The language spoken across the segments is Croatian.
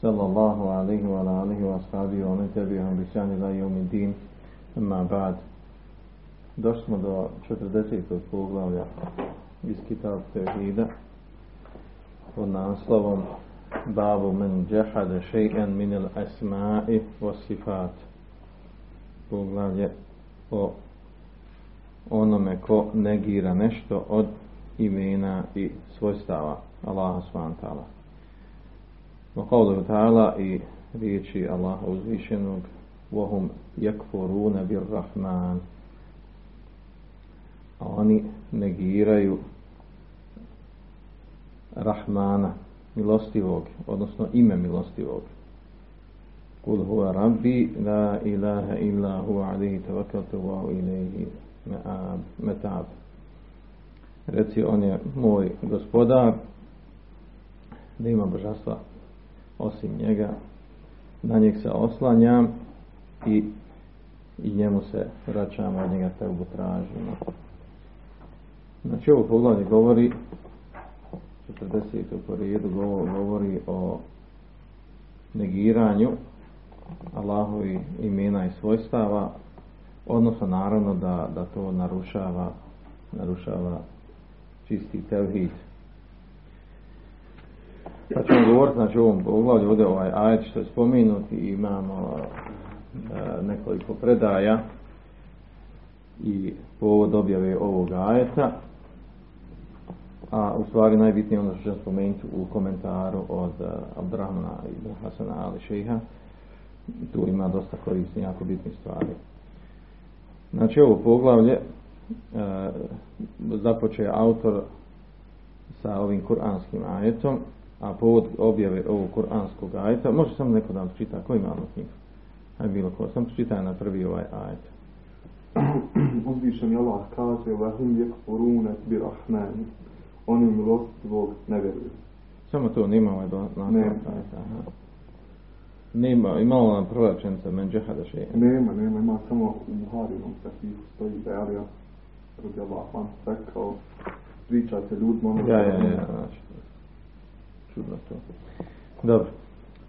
sallallahu alaihi wa alaihi wa ashabi wa men tebi on bisani la ba'd. Do 40. poglavlja iz kitab Tevhida pod naslovom Babu men džahade še'en min al asma'i wa sifat. Poglavlje o onome ko negira nešto od imena i svojstava Allaha subhanahu wa ta'ala wa qawluhu ta'ala i riječi Allaha uzvišenog وهم يكفرون بالرحمن a oni negiraju Rahmana, milostivog, odnosno ime milostivog. Kul huwa rabbi la ilaha illa huwa alihi tavakaltu wa ilaihi metab. Reci, on je moj gospodar, da ima božanstva osim njega, na njeg se oslanjam i, i njemu se vraćamo, od njega te tražimo. Znači ovo poglavlje govori 40. po redu govori o negiranju Allahovi imena i svojstava odnosno naravno da, da to narušava narušava čisti tevhid pa ćemo govoriti znači o ovom poglavlju ovdje ovaj ajet što je spomenuti imamo e, nekoliko predaja i povod objave ovog ajeta a u stvari najbitnije ono što ću spomenuti u komentaru od uh, Abdrahmana i Hasana Ali Šeha tu ima dosta korisnih, jako bitnih stvari. Znači ovo poglavlje uh, započeo autor sa ovim kuranskim ajetom a povod objave ovog kuranskog ajeta može samo neko da vam čita koji ima knjigu aj bilo ko sam čitaj na prvi ovaj ajet uzvišen Allah kaže vahum yekfurune bi rahmani oni milostivog ne vjeruju. Samo to nema ovaj do Nema. Nema, imalo nam prva rečenica men džahada še. Nema, nema, ima samo u Buharinom sahihu stoji da je Alija radi Allah van rekao priča se ljudima ono Ja, ja, ja, znači. Čudno to. Dobro.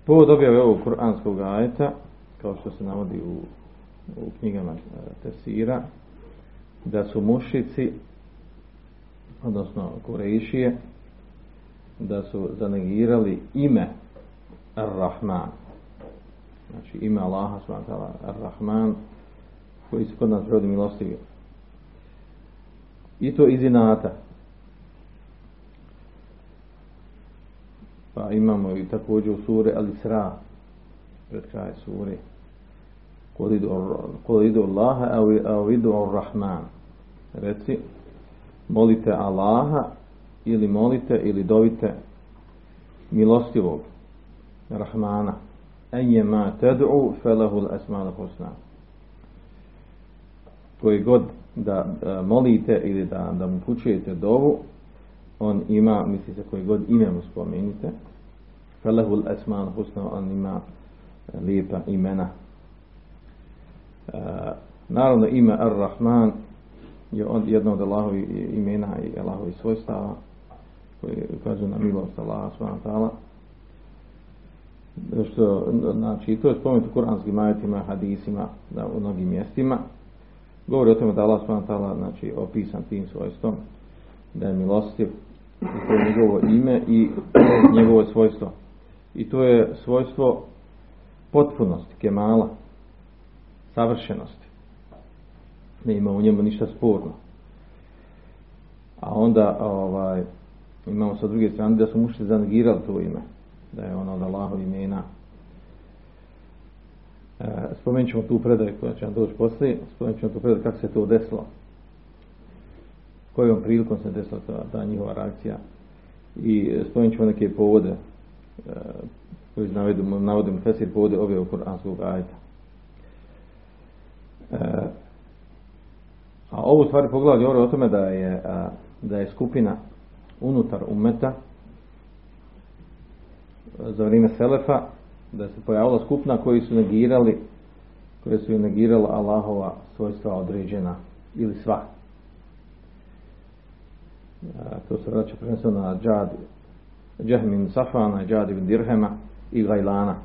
Povod objave ovog kuranskog ajeta, kao što se navodi u, u knjigama Tefsira, da su mušici odnosno Kurešije, da su zanegirali ime Ar-Rahman. Znači ime Allaha. Ar-Rahman, koji se kod nas rodi milostivi. I to iz inata. Pa imamo i također u sure Al-Isra, pred kraj sure, kod idu Allaha, a idu Ar-Rahman. Reci, molite Allaha ili molite ili dovite milostivog Rahmana. Enjema ted'u felahul esmanu husna. Koji god da molite ili da, da mu pučujete dovu on ima, mislite koji god ime mu spomenite. Felahul esmanu husna on ima lijepa imena. E, naravno ime Ar-Rahman je jedno od Allahovi imena i Allahovi svojstava koji kaže na milost Allaha ta'ala. Što znači to je spomenuto u kuranskim ajetima hadisima da, u mnogim mjestima. Govori o tome da Allah ta'ala znači opisan tim svojstvom da je milostiv to je njegovo ime i njegovo svojstvo i to je svojstvo potpunosti, kemala savršenosti ne ima u njemu ništa sporno. A onda ovaj, imamo sa druge strane da su mušli zanegirali to ime, da je ono od Allahov imena. E, spomenut ćemo tu predaj koja će nam doći poslije, spomenut ćemo tu predaj kako se to desilo kojom prilikom se desila ta, ta njihova reakcija i e, spomenut ćemo neke povode e, koji navodimo, navodimo Fesir povode ove u Kur'anskog ajta. E, a ovu stvari poglavlje govori o tome da je, da je skupina unutar umeta za vrijeme Selefa da se pojavila skupina koji su negirali koje su negirala Allahova svojstva određena ili sva to se vraća prvenstveno na Džad, Džahmin Safana, Džad ibn Dirhema i Gajlana.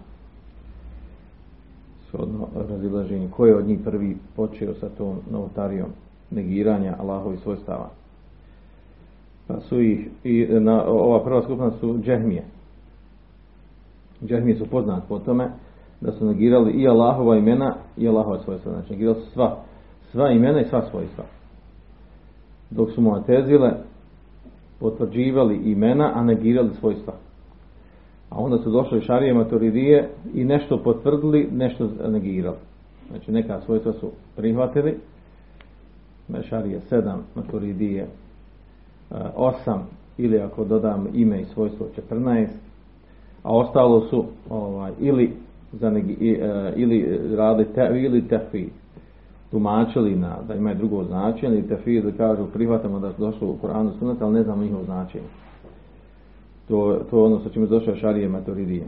Shodno razilaženje. Ko je od njih prvi počeo sa tom novotarijom negiranja Allahovi svojstava? Pa su ih, i na, ova prva skupina su Džahmije. Džahmije su poznat po tome da su negirali i Allahova imena i Allahova svojstva. Znači negirali su sva, sva imena i sva svojstva. Dok su mu atezile potvrđivali imena, a negirali svojstva. A onda su došli šarije maturidije i nešto potvrdili, nešto negirali. Znači neka svojstva su prihvatili, šarije sedam, maturidije e, osam, ili ako dodam ime i svojstvo 14, a ostalo su ovaj, ili za negi, e, ili radi te, ili tefid tumačili na, da imaju drugo značenje tefid da kažu prihvatamo da su došlo u Koranu sunat, ali ne znamo njihovo značenje. To, to je ono sa čime došao šarije maturidije.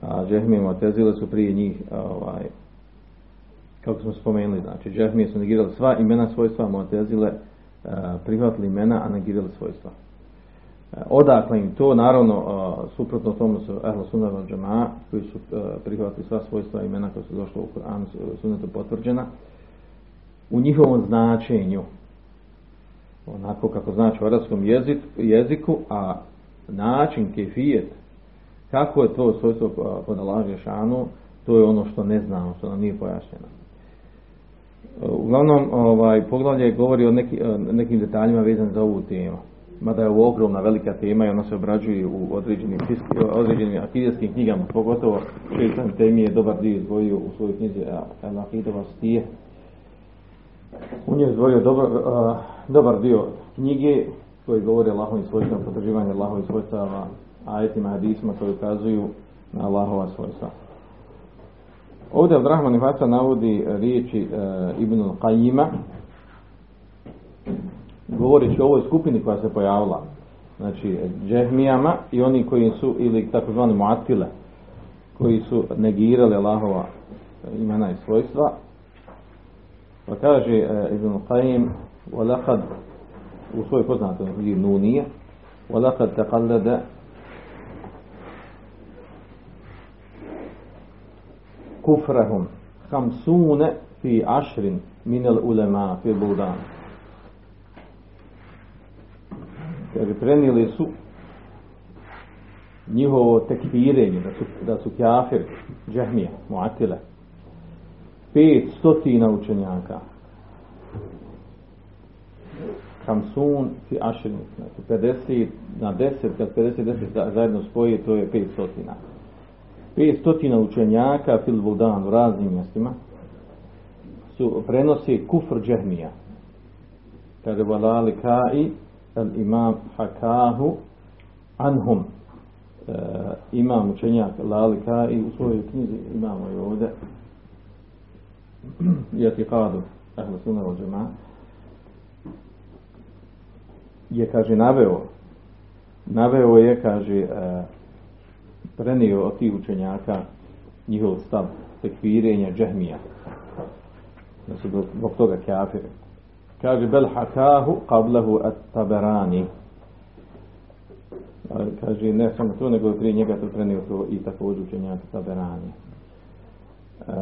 A džehmije motezile su prije njih ovaj, kako smo spomenuli, znači džehmije su negirali sva imena svojstva, motezile prihvatili imena, a negirali svojstva. Odakle im to, naravno, suprotno tomu su Ehlo Sunnah al koji su prihvatili sva svojstva imena koja su došla u Koranu sunnetu potvrđena, u njihovom značenju, onako kako znači u arabskom jeziku, a način, kefijet, kako je to svojstvo podalaže šanu, to je ono što ne znamo, što nam nije pojašnjeno. Uglavnom, ovaj, poglavlje govori o neki, nekim detaljima vezan za ovu temu mada je ovo ogromna velika tema i ona se obrađuje u određenim, određenim akidijskim knjigama, pogotovo Šeitan Temi je dobar dio izdvojio u svojoj knjizi El Akidova stije. U njoj je izdvojio dobar, dobar dio knjige koji govori o Allahovim svojstvama, potvrđivanje Allahovih svojstava, ajetima, hadisma koji ukazuju na Allahova svojstva. Ovdje Abdrahman Ifasa navodi riječi uh, Ibn Qajima, govoreći o ovoj skupini koja se pojavila, znači džehmijama i oni koji su, ili takozvani muatile, koji su negirali Allahova imena i svojstva, pa kaže e, Ibn Qayyim وَلَقَدْ u svojoj poznatoj knjigi Nunije وَلَقَدْ تَقَلَّدَ kufrahum hamsune fi ašrin minel ulema fi budan Kaže, prenijeli su njihovo tekfirenje, da su, da su kafir, džahmija, muatile, pet stotina učenjaka, Kamsun fi ašrin, znači 50 na 10, kad 50 10 zajedno spoji, to je 5 stotina. 5 stotina učenjaka fil Budan u raznim mjestima su prenosi kufr džahmija. Kaže, valali kai imam hakahu anhum. E, imam učenjak Lalika i u svojoj knjizi imamo i ovdje. Jatikadu Ahlu Sunna al je kaže naveo naveo je kaže e, prenio od tih učenjaka njihov stav tekvirenja džahmija da su zbog toga kafiri Kaže bel hakahu qablahu at-taberani. Kaže ne samo to, nego prije njega to prenio to i također učenjak taberani. E,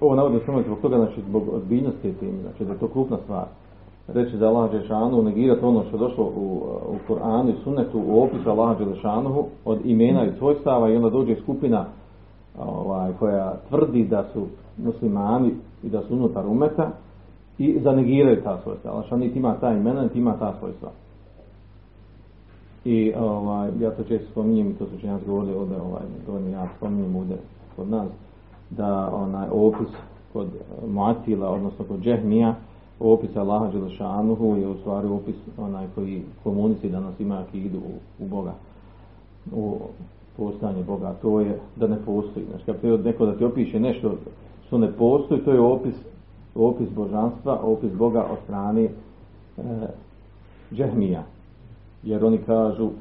ovo navodim samo zbog toga, znači zbog odbiljnosti teme, znači da je to krupna stvar. Reći za Allah Žešanu, negirati ono što je došlo u, u Koranu i Sunnetu u opisu Allah Žešanu od imena i svojstava i onda dođe skupina ovaj, koja tvrdi da su muslimani i da su unutar umeta, i zanegiraju ta svojstva. Allah niti ima ta imena, niti ima ta svojstva. I ovaj, ja to često spominjem, to su činjaci govorili ovdje, ovaj, to ja spominjem ovdje kod nas, da onaj opis kod Muatila, odnosno kod Džehmija, opis Allaha Đelešanuhu je u stvari opis onaj koji komunisti danas ima akidu u, u Boga, u postanje Boga, to je da ne postoji. Znači, kad neko da ti opiše nešto što ne postoji, to je opis opis božanstva, opis Boga od strane e, džehmija. Jer oni kažu e,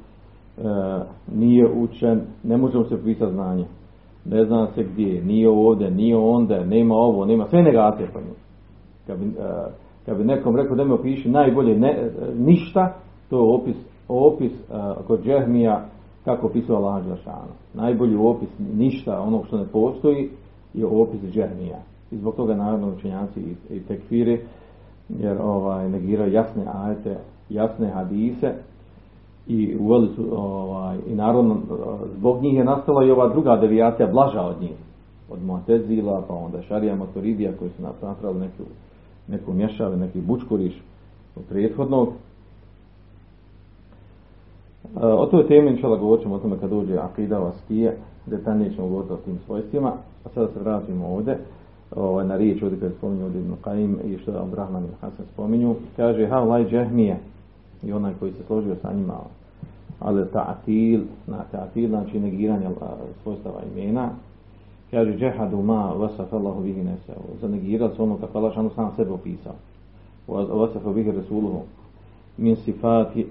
nije učen, ne možemo se pisati znanje. Ne zna se gdje, nije ovdje, nije onda, nema ovo, nema, sve negacije njemu. Kad bi, e, kad bi nekom rekao da mi opiši najbolje ne, e, ništa, to je opis, opis e, kod džehmija kako opisuje Allah Đelšanu. Najbolji opis ništa onog što ne postoji je opis džehmija. I zbog toga naravno učenjaci i, i tekfiri jer ovaj, negiraju jasne ajete, jasne hadise i uveli su ovaj, i naravno zbog njih je nastala i ova druga devijacija blaža od njih od Mu'tezila pa onda Šarija Motoridija koji su napravili neku, neku mješave, neki bučkuriš od prethodnog. O toj temi inšala govorit ćemo o tome kad dođe Akida Vaskije, detaljnije ćemo govoriti o tim svojstvima, a sada se vratimo ovdje, ovaj, na riječ ovdje kad spominju ovdje Ibn Qaim i što je Abrahman i Hasan spominju, kaže ha laj džahmije i onaj koji se složio sa njima, ali ta'atil, na ta'atil znači negiranje svojstava imena, kaže džehadu ma vasaf Allahu bihi nesehu, zanegirali su ono kako Allah šanu sam sebe opisao, vasaf bihi Resuluhu, min sifati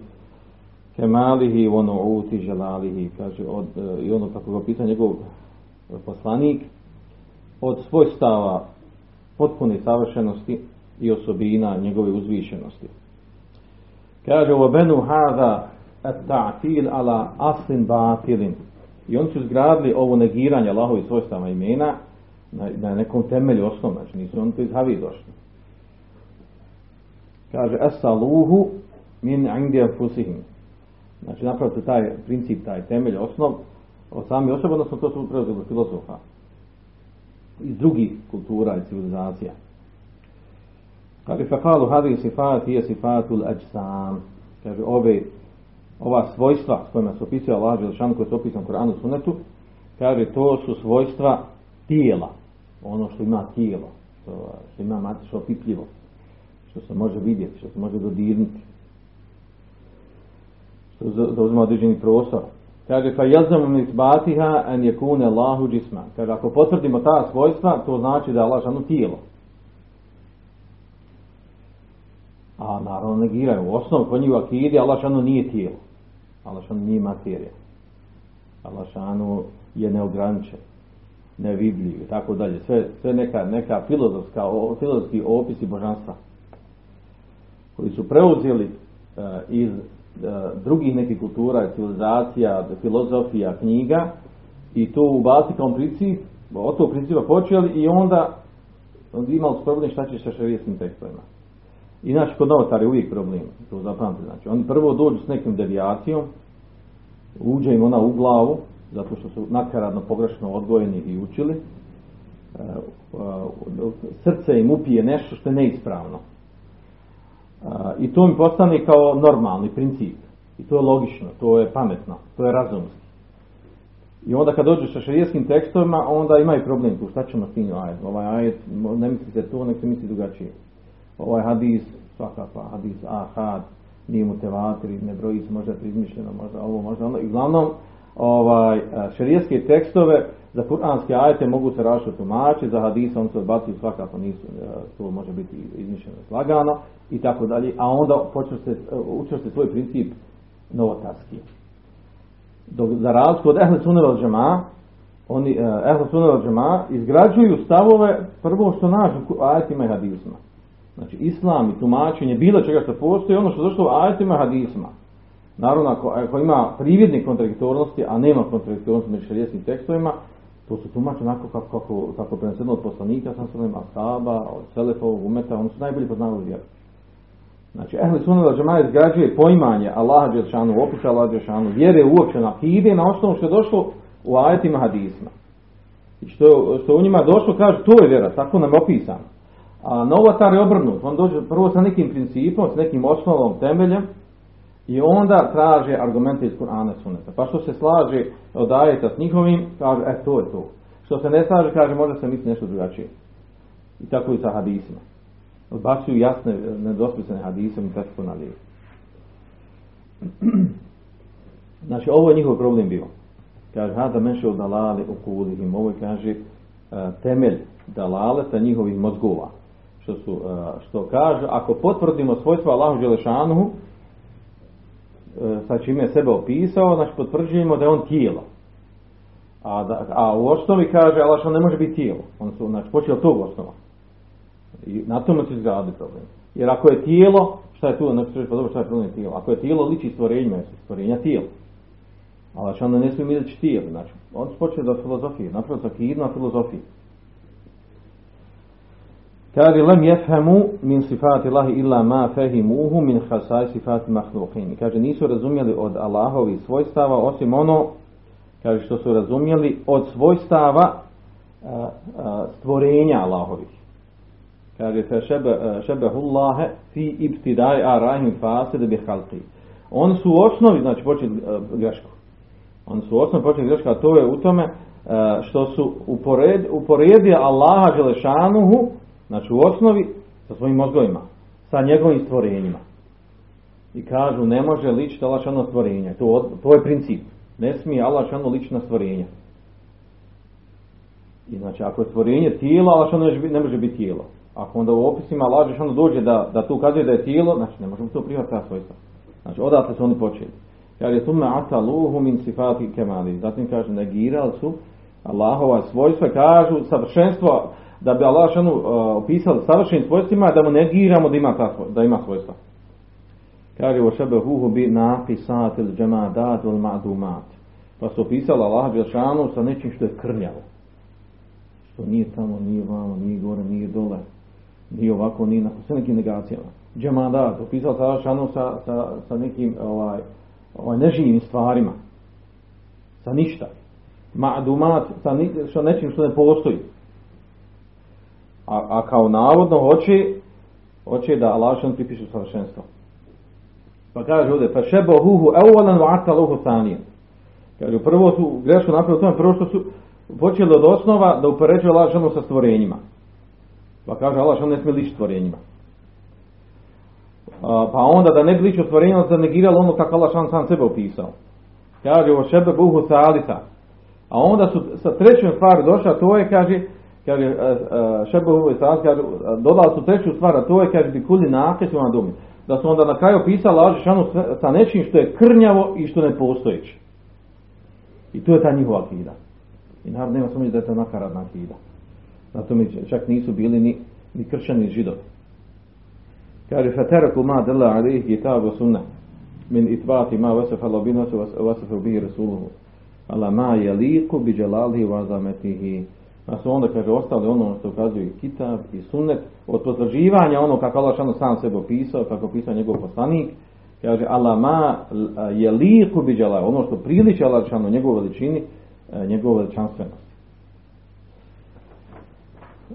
kemalihi wa nu'uti želalihi, kaže, od, e, i ono kako ga pita njegov poslanik, od svojstava potpune savršenosti i osobina njegove uzvišenosti. Kaže, u benu hada at-ta'til ala aslin batilin. I oni su izgradili ovo negiranje Allahovi svojstava imena na, na nekom temelju osnovu, znači nisu oni to iz Havi došli. Kaže, esaluhu min indija fusihim. Znači napraviti taj princip, taj temelj, osnov od sami osoba, odnosno to su preuzeli filozofa iz drugih kultura i civilizacija. Kaže, fakalu hadi sifat je sifatul ajsam. Kaže, ove, ova svojstva s kojima se opisuje Allah Želšanu koje se opisano u Koranu Sunetu, kaže, to su svojstva tijela. Ono što ima tijelo, što, što ima matično opipljivo, što se može vidjeti, što se može dodirnuti zauzima određeni prostor. Kaže, fa jelzamu min isbatiha an yakuna Allahu džisma. Kaže, ako potvrdimo ta svojstva, to znači da je Allah tijelo. A naravno negiraju. U osnovu kod njih akidi Allah nije tijelo. Allah nije materija. Allah je neograničen, nevidljiv i tako dalje. Sve, sve neka, neka filozofska, filozofski opisi božanstva koji su preuzeli uh, iz E, drugih nekih kultura, civilizacija, filozofija, knjiga i to u kao princip, od tog principa počeli i onda, onda imali su problem šta će sa šarijeskim tekstovima. Inače, kod novotara je uvijek problem, to zapamte, znači, oni prvo dođu s nekim devijacijom, uđe im ona u glavu, zato što su nakaradno pogrešno odgojeni i učili, e, e, srce im upije nešto što je neispravno i to mi postane kao normalni princip. I to je logično, to je pametno, to je razumski. I onda kad dođeš sa šarijeskim tekstovima, onda imaju problem tu, šta ćemo s tim ajet? Ovaj ajet, ne mislite to, nek se misli drugačije. Ovaj hadis, svakako, hadis ahad, nije mu tevatri, ne broji se, možda je izmišljeno, možda ovo, možda ono. I uglavnom, ovaj, šarijeske tekstove za kuranske ajete mogu se različito tumačiti, za hadise on se odbacuju svakako nisu, to može biti izmišljeno slagano i tako dalje, a onda učvrste svoj princip novotarski. Dok za razliku od Ehle Sunel džema, oni Ehle Sunel džema izgrađuju stavove prvo što nađu ajetima i hadisma. Znači islam i tumačenje bilo čega što postoji, ono što došlo u ajetima i hadisma. Naravno, ako, ako ima privjedne kontradiktornosti, a nema kontradiktornosti među šarijeskim tekstovima, to su tumači onako kako, kako, kako preneseno od poslanika, sam sam Asaba, od Selefovog umeta, oni su najbolji poznavali vjeru. Znači, Ehli Sunna da džemaja izgrađuje poimanje Allaha Đelšanu, opisa Allaha Đelšanu, vjere uopće na ide na osnovu što je došlo u ajetima hadisma. I što, što u njima došlo, kaže, to je vjera, tako nam je opisano. A novotar je obrnut, on dođe prvo sa nekim principom, s nekim osnovom, temeljem, i onda traže argumente iz Kur'ana Sunneta. Pa što se slaže od ajeta s njihovim, kaže, e, to je to. Što se ne slaže, kaže, možda se misli nešto drugačije. I tako i sa hadisima odbacuju jasne, nedospisane hadise i tako na lijevo. Znači, ovo je njihov problem bio. Kaže, hada menše od dalale u kulihim. Ovo je, kaže, e, temelj dalaleta njihovih mozgova. što, su, uh, što kaže, ako potvrdimo svojstva Allahu Đelešanuhu, uh, sa čime sebe opisao, znači potvrđujemo da je on tijelo. A, da, a u osnovi kaže, Allah on ne može biti tijelo. On su, znači, počeo tog osnova. I na tome se izgradi problem. Jer ako je tijelo, šta je tu, ne pa dobro šta je problem tijelo. Ako je tijelo, liči stvorenjima, jer stvorenja tijelo. Ali što onda ne smije vidjeti tijelo. Znači, on se počeo da filozofije, napravo sa kidna filozofije. Kaže, lem jefhemu min sifati Allahi illa ma fehimuhu min hasaj sifati mahluqini. Kaže, nisu razumjeli od Allahovi svojstava, osim ono, kaže, što su razumjeli od svojstava a, a, stvorenja Allahovih. Kaže, fe šebe, šebehullahe fi ibtidaj arahim fasede bi halqi. Oni su u osnovi, znači počeli grešku. Oni su u osnovi počeli grešku, a to je u tome što su upored, uporedili Allaha Želešanuhu Znači u osnovi sa svojim mozgovima, sa njegovim stvorenjima. I kažu ne može ličiti Allah šano. To, to je princip. Ne smije Allah šano ličiti na stvorenje. I znači ako je stvorenje tijelo, Allah šano ne može biti tijelo. Ako onda u opisima Allah šano dođe da, da tu ukazuje da je tijelo, znači ne možemo to prihvatiti ta svojstva. Znači odatle su oni počeli. Jer je tume ataluhu min sifati kemali. Zatim kaže negirali su Allahova svojstva, kažu savršenstvo da bi Allah šanu uh, opisao savršenim svojstvima da mu negiramo da ima, ta, da ima svojstva. Kaže o šebe huhu bi napisat ili džemadat ili madumat. Pa su opisali Allah šanu sa nečim što je krnjavo. Što nije tamo, nije vamo, nije gore, nije dole. Nije ovako, nije na sve nekim negacijama. Džemadat, Allah šanu sa, sa, sa nekim ovaj, ovaj, neživim stvarima. Sa ništa. Madumat, sa ni, što nečim što ne postoji a, a kao navodno hoće hoće da Allah što pripiše savršenstvo. Pa kaže ovdje, pa šebo huhu evolan wa ataluhu thanijen. Kaže, prvo su grešku napravili tome, prvo što su počeli od osnova da upoređuje Allah što sa stvorenjima. Pa kaže, Allah što ne smije lići stvorenjima. A, pa onda da ne bi ličio stvorenjima, da negirali ono kako Allah što sam sebe opisao. Kaže, o šebe buhu salita. A onda su sa trećom stvari došla, to je, kaže, kaže Šebovu i Sas, kaže, dodali su treću stvar, a to je, kaže, bi kuli nakes na dumi. Da su onda na kraju pisali laži šanu sa nečim što je krnjavo i što ne postojići. I to je ta njihova akida. I naravno nema sumnje da je to nakaradna akida. Zato mi čak nisu bili ni, ni kršćani ni židovi. Kaže, fateraku ma dela alih kitabu sunna min itbati ma vasafa lobinosu vasafa bihi rasuluhu. Ala ma jeliku bi dželalihi vazametihi Pa su onda, kaže, ostali ono što ukazuje kitab i sunnet, od potvrđivanja ono kako Allah šano sam sebe opisao, kako opisao njegov poslanik, kaže, Allah ma je liku biđala, ono što priliče Allah šano njegov veličini, e, njegov veličanstvenost.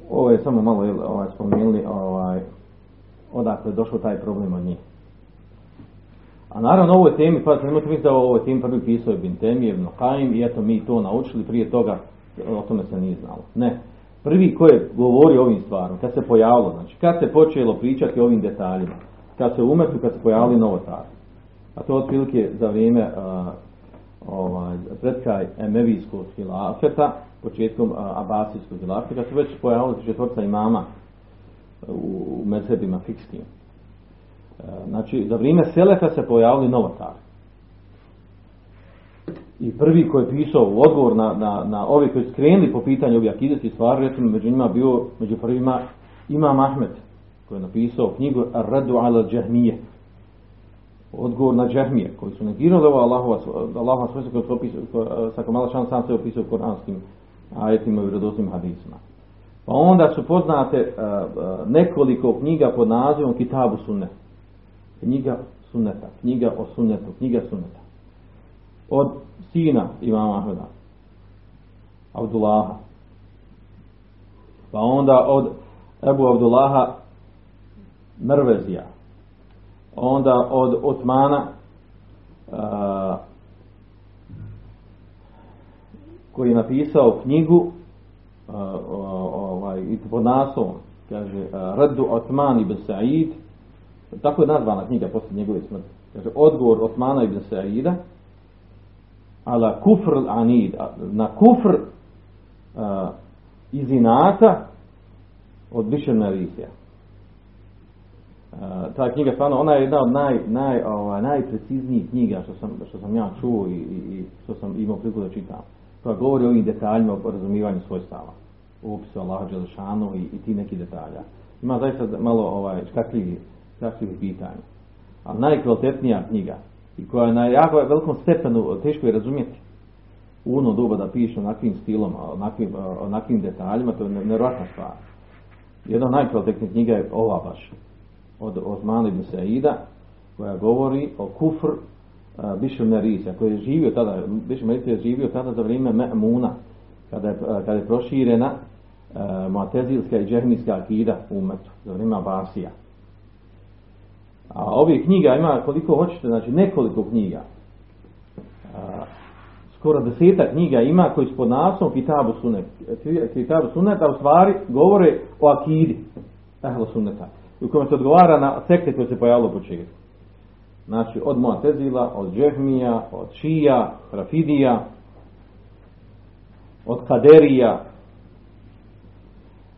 Ovo je samo malo ovaj, spomenuli ovaj, odakle je došao taj problem od njih. A naravno ovoj temi, pa nemojte misliti da ovoj temi prvi pisao je Bintemi, Ibn Haim i eto mi to naučili prije toga o tome se nije znalo. Ne. Prvi ko je govorio o ovim stvarima, kad se pojavilo, znači kad se počelo pričati o ovim detaljima, kad se umetu, kad se pojavili novotari. A to otprilike za vrijeme a, ovaj, pred kraj Emevijskog hilafeta, početkom Abasijskog hilafeta, kad se već pojavili četvrta imama u, u mezhebima fikskim. Znači, za vrijeme Selefa se pojavili novotari i prvi koji je pisao u odgovor na, na, na ove koji skrenuli po pitanju ovih akideti stvari, recimo među njima bio, među prvima Imam Ahmed, koji je napisao knjigu Ar-Radu ala Džahmije, odgovor na Džahmije, koji su negirali ovo Allahova, svojstva koji su opisao, sa kom Allah šan sam se opisao u koranskim ajetima i vredosnim hadisima. Pa onda su poznate uh, uh, nekoliko knjiga pod nazivom Kitabu Sunnet. Knjiga Sunneta, knjiga o Sunnetu, knjiga Sunneta od sina imama Ahmeda, Abdullaha. Pa onda od Ebu Abdullaha Mrvezija. Onda od Osmana a, koji je napisao knjigu a, ovaj, i pod naslovom kaže Radu Osman ibn Sa'id tako je nazvana knjiga posle njegove smrti kaže odgovor Osmana ibn Sa'ida ala kufr anid, na kufr uh, iz inata od Bišer Merisija. ta knjiga stvarno, ona je jedna od naj, naj, ovaj, najpreciznijih knjiga što sam, što sam ja čuo i, i, što sam imao priliku da čitam. Koja govori o ovim detaljima o razumijevanju svojstava. U opisu Allaha i, i ti neki detalja. Ima zaista malo ovaj, škakljivih, škakljivih pitanja. Ali najkvalitetnija knjiga i koja je na jako velikom stepenu teško je razumjeti u ono doba da piše onakvim stilom, onakvim, onakvim detaljima, to je nevjerojatna stvar. Jedna od najkvalitetnijih knjiga je ova baš, od Osmana ibn Saida, koja govori o kufr uh, koji je živio tada, Bišel Merisa je živio tada za vrijeme Me'muna, kada je, kada je proširena uh, Muatezilska i Džehmijska akida u umetu, za vrijeme Abasija. A ovih knjiga ima koliko hoćete, znači nekoliko knjiga. A, skoro deseta knjiga ima koji su pod naslovom Kitabu Sunet. Kitabu Sunet, a u stvari govore o akidi Ehlo Sunneta. U kojem se odgovara na sekte koje se pojavilo u početku. Znači od Mu'tezila, od Džehmija, od Šija, Rafidija, od Kaderija,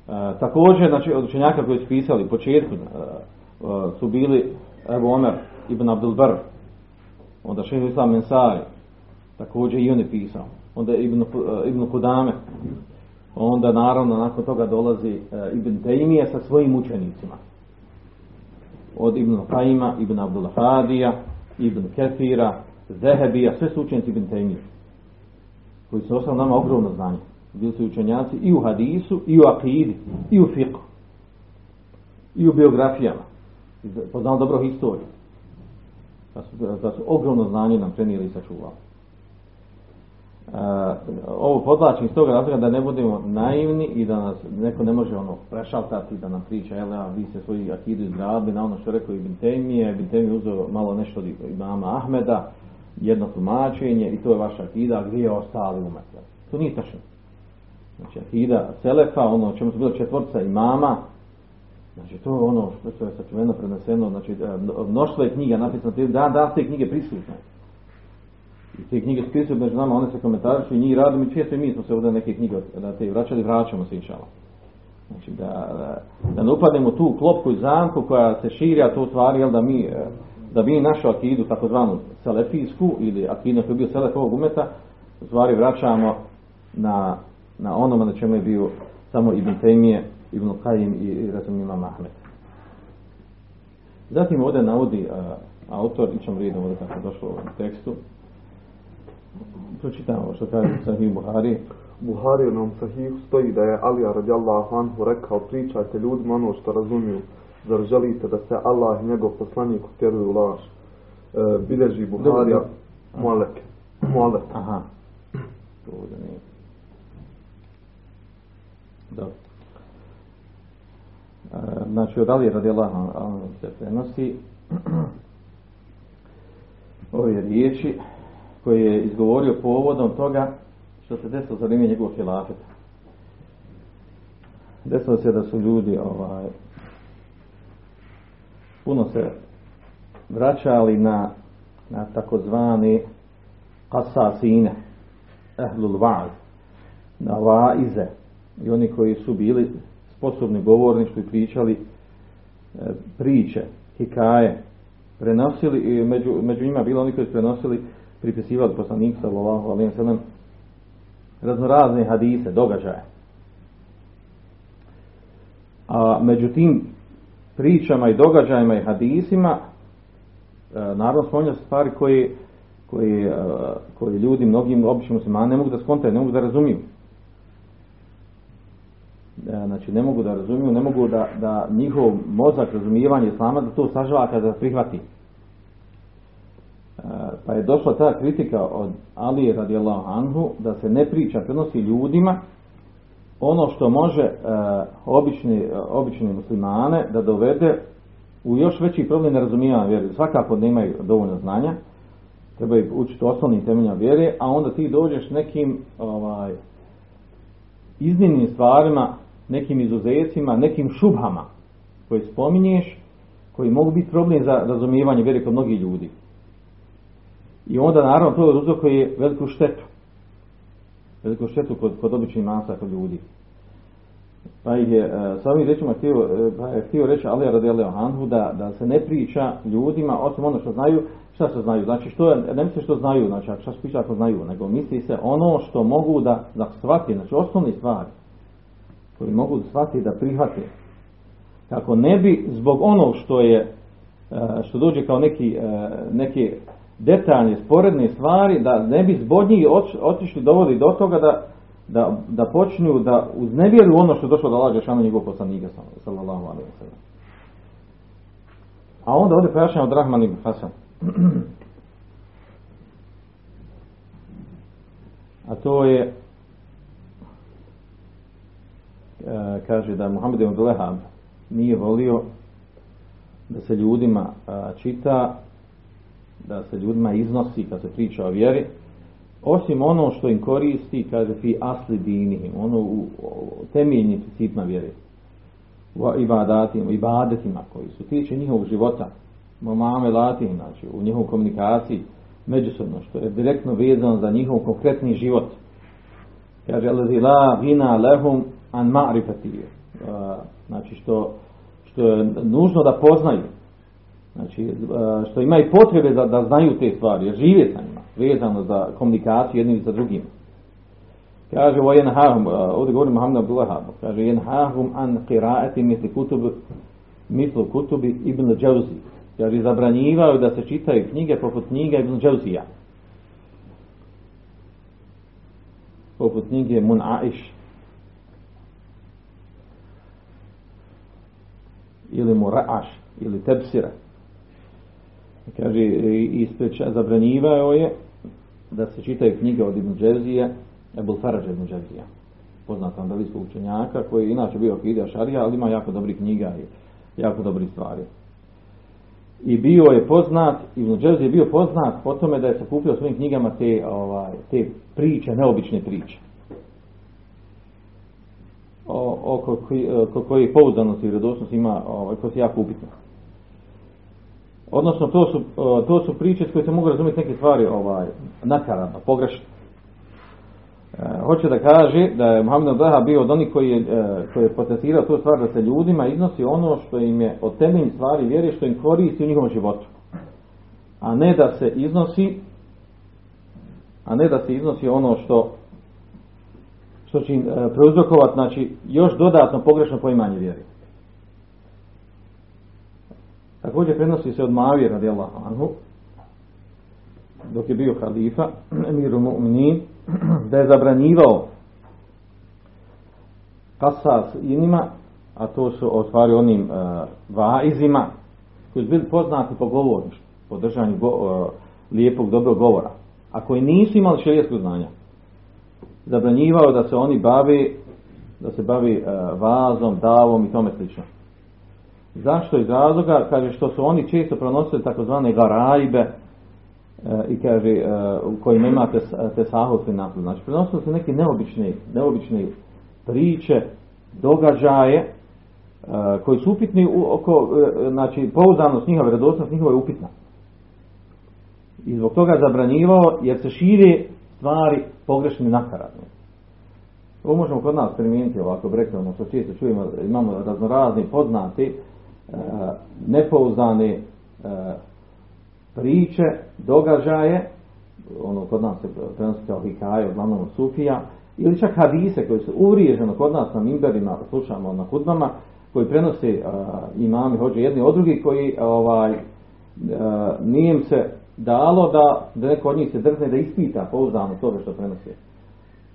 E, također, znači, od učenjaka koji su pisali početku e, su bili Ebu Omer ibn Abdul Bar, onda šehr Islam Mensari, također i on je pisao, onda Ibn, Ibn Kudame, onda naravno nakon toga dolazi Ibn Taymije sa svojim učenicima. Od Ibn Qaima, Ibn Abdul Hadija, Ibn Kefira, Zehebija, sve su učenici Ibn Taymije, koji su ostali nama ogromno znanje bili su učenjaci i u hadisu, i u akidi, i u fiqhu, i u biografijama. Poznali dobro historiju. Da su, da su ogromno znanje nam prenijeli i sačuvali. E, ovo podlačim iz toga razloga da ne budemo naivni i da nas neko ne može ono prešaltati da nam priča, jel, ja, vi ste svoji akidu izgradili na ono što je rekao Ibn Temije, Ibn Temije uzeo malo nešto od imama Ahmeda, jedno tumačenje i to je vaša akida, gdje je ostali umet. To nije tačno. Znači, akida Selefa, ono čemu su bilo četvorca imama, znači to je ono što je sačuveno preneseno, znači e, mnoštvo je knjiga napisano, dan dan te knjige prisutne. I te knjige su prisutne među nama, one se komentarišu i njih radimo i često i mi smo se ovdje neke knjige da te vraćali, vraćamo se inšala. Znači da, da, da ne upadnemo tu klopku i zamku koja se širi, a to u stvari, jel, da mi, e, da mi našu akidu, takozvanu selefijsku ili akidu koji je bio selef ovog umeta, u stvari vraćamo na na onome na čemu je bio samo Ibn Ibn Qayyim i, i razum Imam Ahmed. Zatim ovdje navodi a, autor, i ćemo redom ovdje kako došlo u ovom tekstu, pročitamo što kaže Sahih Buhari. Buhari nam Sahihu stoji da je Alija radijallahu anhu rekao pričajte ljudima ono što razumiju, zar želite da se Allah i njegov poslanik utjeruju laž. E, bileži Buharija Mualek. Mualek. Aha. To ovdje nije. Dobro. E, znači od Ali radijallahu anhu se prenosi ove riječi koje je izgovorio povodom toga što se desilo za vrijeme njegovog hilafeta. Desilo se da su ljudi ovaj, puno se vraćali na, na takozvani asasine, ehlul va'z, na vaize, i oni koji su bili sposobni govornički pričali e, priče, hikaje, prenosili i među, među njima bilo oni koji su prenosili pripisivali poslanik sallallahu alejhi ve sellem raznorazne hadise, događaje. A među tim pričama i događajima i hadisima e, naravno spominja stvari koje, koje, e, koje ljudi, mnogim običnim muslimani ne mogu da skontaju, ne mogu da razumiju. E, znači ne mogu da razumiju, ne mogu da, da njihov mozak razumijevanje islama da to sažava kada prihvati. E, pa je došla ta kritika od Ali radijallahu anhu da se ne priča, prenosi ljudima ono što može e, obični, obični muslimane da dovede u još veći problem nerazumijevanja vjere. Svakako nemaju dovoljno znanja, trebaju učiti osnovnim temelja vjere, a onda ti dođeš nekim ovaj, iznimnim stvarima nekim izuzecima, nekim šubhama koje spominješ, koji mogu biti problem za razumijevanje vjere kod mnogih ljudi. I onda naravno to uzrokuje veliku štetu. Veliku štetu kod, kod običnih masa, kod ljudi. Pa ih je e, sa ovim riječima htio, e, pa je htio reći Ali radijallahu anhu da, da se ne priča ljudima osim ono što znaju, šta se znaju. Znači što ne misli što znaju, znači šta se priča ako znaju, nego misli se ono što mogu da, da shvati, znači osnovne stvari koji mogu da shvati da prihvate. Kako ne bi zbog onog što je e, što dođe kao neki, neke detaljne, sporedne stvari, da ne bi zbog njih otišli dovodi do toga da da, da počnu da uznevjeruju ono što je došlo da laže šanu njegov poslanika sallallahu alaihi sallam. A onda ovdje pojašnja od Rahman ibn Hasan. A to je e, kaže da Muhammed ibn Lehab nije volio da se ljudima čita da se ljudima iznosi kad se priča o vjeri osim ono što im koristi, kaže fi asli dinihim, ono u, temeljnim principima vjere. U ibadatima, ibadetima koji su tiče njihovog života, mame latih, znači u njihovoj komunikaciji, međusobno, što je direktno vezano za njihov konkretni život. Kaže, la vina lehum an ma'rifati. Znači, što, što je nužno da poznaju. Znači, što imaju potrebe da, da znaju te stvari, jer žive sa njima vezano za komunikaciju jednim sa drugim. Kaže o jenhahum, ovdje govori Muhammed Abdullah, kaže jenhahum an qiraati misli kutub mislu kutubi Ibn Džauzi. Kaže zabranjivaju da se čitaju knjige poput knjiga Ibn Džauzija. Poput knjige Mun'aish. Ili Mura'aš, ili Tebsira. Kaže, ispreča, zabranjivao je da se čitaju knjige od Ibn Džezije, Ebul Farađa Ibn Džezija, poznat andalijskog učenjaka, koji je inače bio Kidja Šarija, ali ima jako dobrih knjiga i jako dobrih stvari. I bio je poznat, Ibn Džezije je bio poznat po tome da je sakupio svojim knjigama te, ovaj, te priče, neobične priče. Oko koji pouzdanost i vjerodostojnost ima, ovaj, koji se jako upitno. Odnosno, to su, e, to su priče s koje se mogu razumjeti neke stvari ovaj, nakaradno, pogrešno. E, hoće da kaže da je Muhammed bio od onih koji je, e, koji je potencirao tu stvar da se ljudima iznosi ono što im je od temeljnih stvari vjere što im koristi u njihovom životu. A ne da se iznosi a ne da se iznosi ono što što će im e, prouzrokovati znači, još dodatno pogrešno poimanje vjere. Također prenosi se od Mavije radijallahu anhu, dok je bio halifa, emiru mu'minin, da je zabranjivao kasas inima, a to su o stvari onim uh, vaizima, koji su bili poznati po govoru, po držanju go, uh, lijepog, dobrog govora, a koji nisu imali širijesko znanja. Zabranjivao da se oni bavi, da se bavi uh, vazom, davom i tome slično. Zašto? Iz razloga, kaže, što su oni često pronosili takozvane garajbe e, i kaže, e, u kojima imate te sahovske nasled. Znači, prenosili su neke neobične, neobične priče, događaje e, koji su upitni oko, e, znači, pouzdanost njihova, vredosnost njihova je upitna. I zbog toga zabranjivao jer se šire stvari pogrešni nakaradni. Ovo možemo kod nas primijeniti ovako, rekao, ono što često čujemo, imamo raznorazni poznati, E, nepouzdane e, priče, događaje, ono kod nas se prenosi kao hikaje, uglavnom Sufija, ili čak hadise koji su uvriježeno kod nas na mimberima, slušamo na hudbama, koji prenose uh, imami hođe jedni od drugih, koji ovaj, nije se dalo da, da neko od njih se drzne da ispita pouzdano toga što prenose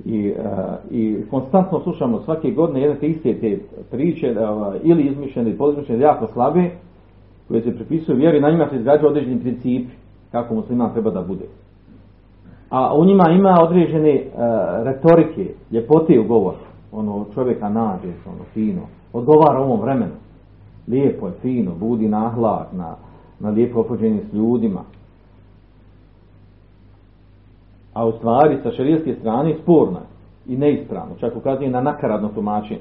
i, uh, i konstantno slušamo svake godine jedne te iste te priče ili izmišljene ili podizmišljene jako slabe koje se pripisuju vjeri na njima se izgrađuje određeni princip kako muslima treba da bude. A u njima ima određene uh, retorike ljepote u govor. Ono čovjeka nađe ono fino odgovara ovom vremenu. Lijepo je fino budi nahlak na, na lijepo opođenje s ljudima a u stvari sa šarijetske strane sporna i neispravno, čak ukazuje na nakaradno tumačenje.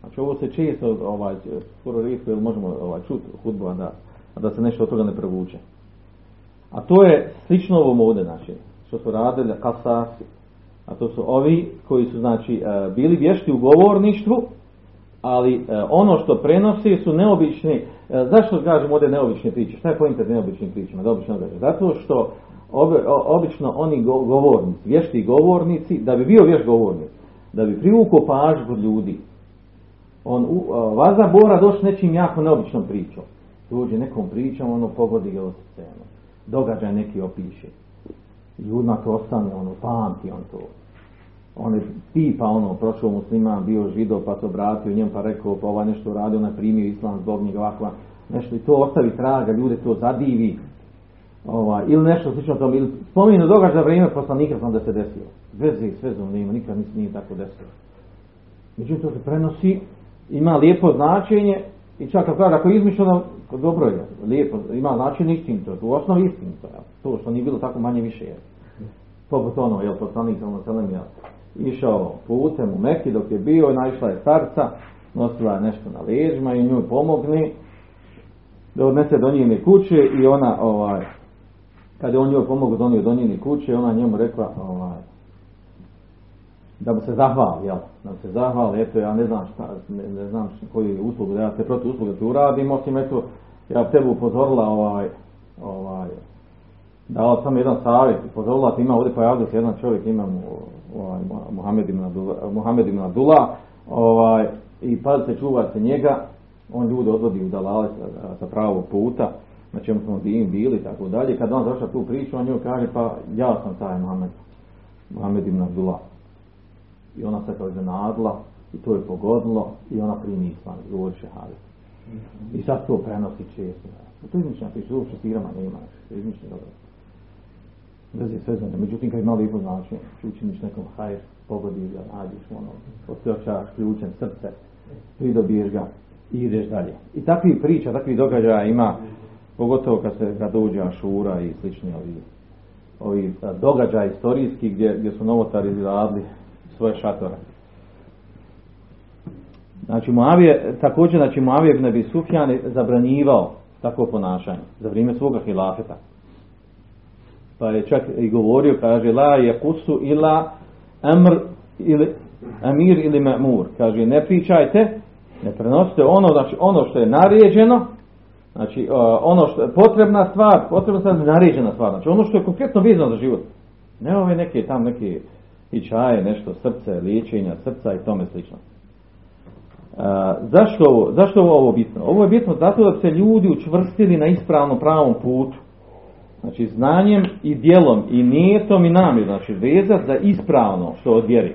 Znači ovo se često, ovaj, skoro rijetko, ili možemo ovaj, čuti hudbu, da, da se nešto od toga ne prevuče. A to je slično ovom ovdje, znači, što su radili kasasi, A to su ovi koji su znači e, bili vješti u govorništvu, ali e, ono što prenosi su neobični, e, zašto kažemo ovdje neobične priče? Šta je pojenta neobičnim pričama? Da obično? Zato što obično oni go, govornici, vješti govornici, da bi bio vješt govornik, da bi privukao pažnju ljudi, on vaza mora doći nečim jako neobičnom pričom. Dođe nekom pričom, ono pogodi ga od scenu. Događaj neki opiše. Ljudima to ostane, ono, pamti on to. On je tipa, ono, prošao musliman, bio židov, pa se obratio njemu, pa rekao, pa ovaj nešto uradio, on je primio islam zbog njega ovako, nešto i to ostavi traga, ljude to zadivi. Ovaj, ili nešto slično tome, ili spominu događa vrijeme poslanika sam da se desilo. Veze i sve nema, nikad nisi nije tako desilo. Međutim, to se prenosi, ima lijepo značenje i čak kad kaže, ako je izmišljeno, dobro je, lijepo, ima značenje istinito, u osnovi istinito, to što nije bilo tako manje više. Je. Poput ono, jel, poslanik sam ja, išao putem u Meki dok je bio, naišla je starca, nosila je nešto na ležima i njoj pomogni da odnese do njene kuće i ona, ovaj, kad je on njoj pomogao donio do njene kuće, ona njemu rekla, ovaj, da mu se zahvali, jel? Da mu se zahvali, eto ja ne znam šta, ne, ne znam koji uslugu, da ja te protiv usluge tu uradim, osim eto, ja tebu upozorila ovaj, ovaj, dala sam jedan savjet, upozorila ti ima ovdje pojavio se jedan čovjek, ima mu, ovaj, Muhammed ibn Abdullah, Muhammed ibn Abdullah, ovaj, i pazite, čuvajte njega, on ljude odvodi u dalale sa, sa pravog puta, na čemu smo dim bili, tako dalje. Kad on zašao tu priču, on njoj kaže, pa ja sam taj Muhammed, Muhammed ibn Abdullah. I ona se kao iznenadila i to je pogodilo i ona primi islam i govori šehadet. I sad to prenosi često. To je izmišljena priča, uopće stirama nema, to dobro. Bez je sve zane. Međutim, kad malo lijepo značenje, učiniš nekom hajr, pogodi ga, nađeš ono, osjećaš ključem srce, pridobiješ ga i ideš dalje. I takvi priča, takvi događaja ima, pogotovo kad se kad dođe Ašura i slični ovi, ovi događaji istorijski gdje, gdje su novotari izradili svoje šatore. Znači Muavije, također znači Muavije ibn Abi Sufjan zabranjivao takvo ponašanje za vrijeme svoga hilafeta. Pa je čak i govorio, kaže, la je kusu ila amr ili amir ili ma'mur. Kaže, ne pričajte, ne prenosite ono, znači ono što je naređeno, znači ono što je potrebna stvar, potrebna stvar je naređena stvar, znači ono što je konkretno vezano za život. Ne ove neke tam neke i čaje, nešto srce, liječenja srca i tome slično. A, zašto, ovo, zašto ovo, ovo bitno? Ovo je bitno zato da bi se ljudi učvrstili na ispravnom pravom putu. Znači znanjem i djelom i nijetom i namjer, znači vezat za ispravno što odvjeri.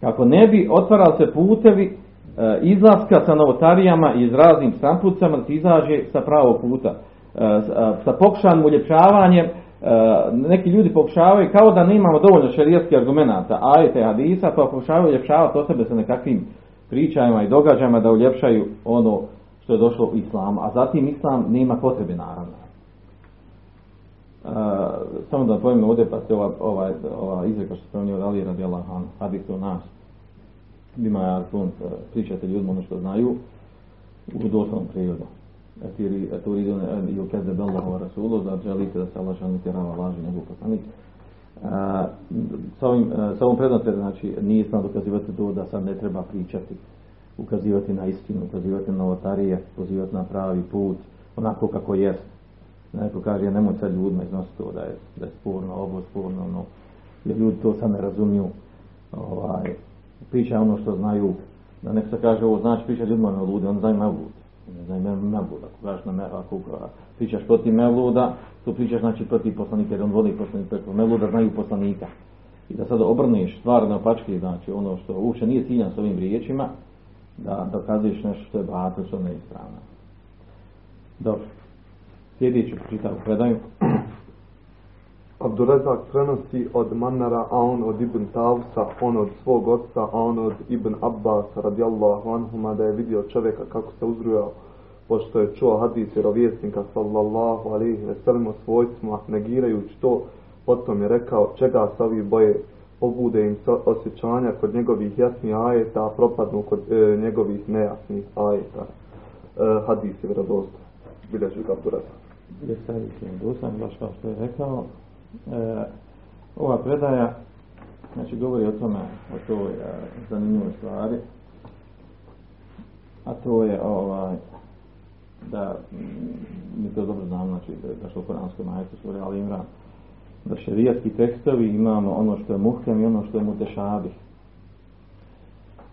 Kako ne bi otvarali se putevi e, izlaska sa novotarijama i iz raznim sampucama da se izađe sa pravog puta. E, sa pokušanim uljepšavanjem neki ljudi pokušavaju kao da nemamo dovoljno šerijatskih argumenata, ajete hadisa, pa pokušavaju uljepšavati sebe sa nekakvim pričajima i događajima da uljepšaju ono što je došlo u islamu, a zatim islam nema potrebe naravno. Samo da pojme ovdje pa se ova, ova, ova izreka što spomenuo Ali radi Allah hadis u nas bima ja uh, pričate ljudima ono što znaju u doslovnom prirodu turidun an yukadzib Allah wa rasuluhu da želite da se Allah šan tjerava laži njegov poslanik. Sa ovim, sa ovom prednosti, znači, nije sam dokazivati to da sad ne treba pričati, ukazivati na istinu, ukazivati na novotarije, pozivati na pravi put, onako kako jest. Neko kaže, nemoj sad ljudima iznositi to da je, da je sporno, ovo sporno, ono, jer ljudi to sad ne razumiju, ovaj, priča ono što znaju, da neko se kaže, ovo znači priča ljudima na lude, on znaju na lude ne znam, me, mevluda. Ako na me, ako pričaš protiv mevluda, tu pričaš znači protiv poslanika, jer on voli poslanika, preko mevluda znaju poslanika. I da sad obrneš stvar na pačke, znači ono što uopće nije ciljan s ovim riječima, da dokazuješ nešto što je bato, što ne je ispravno. Dobro. Sljedeću pročitam predaju. Abdurazak prenosi od Mannara, a on od Ibn Tavsa, on od svog oca, a on od Ibn Abbas radijallahu anhuma da je vidio čovjeka kako se uzrujao pošto je čuo hadis vjerovjesnika sallallahu alaihi ve sellem svojstvima negirajući to potom je rekao čega se ovi boje? Obude im osjećanja kod njegovih jasnih ajeta a propadnu kod e, njegovih nejasnih ajeta. E, hadis je vjerodostan. Bilježi ga Abdurazak je sad je baš kao rekao e, ova predaja znači govori o tome, o toj e, zanimljivoj stvari, a to je ovaj, da mm, mi to dobro znamo, znači da, što u Koranskoj majetu suri Ali Imran, da šerijatski tekstovi imamo ono što je muhkem i ono što je mutešabih.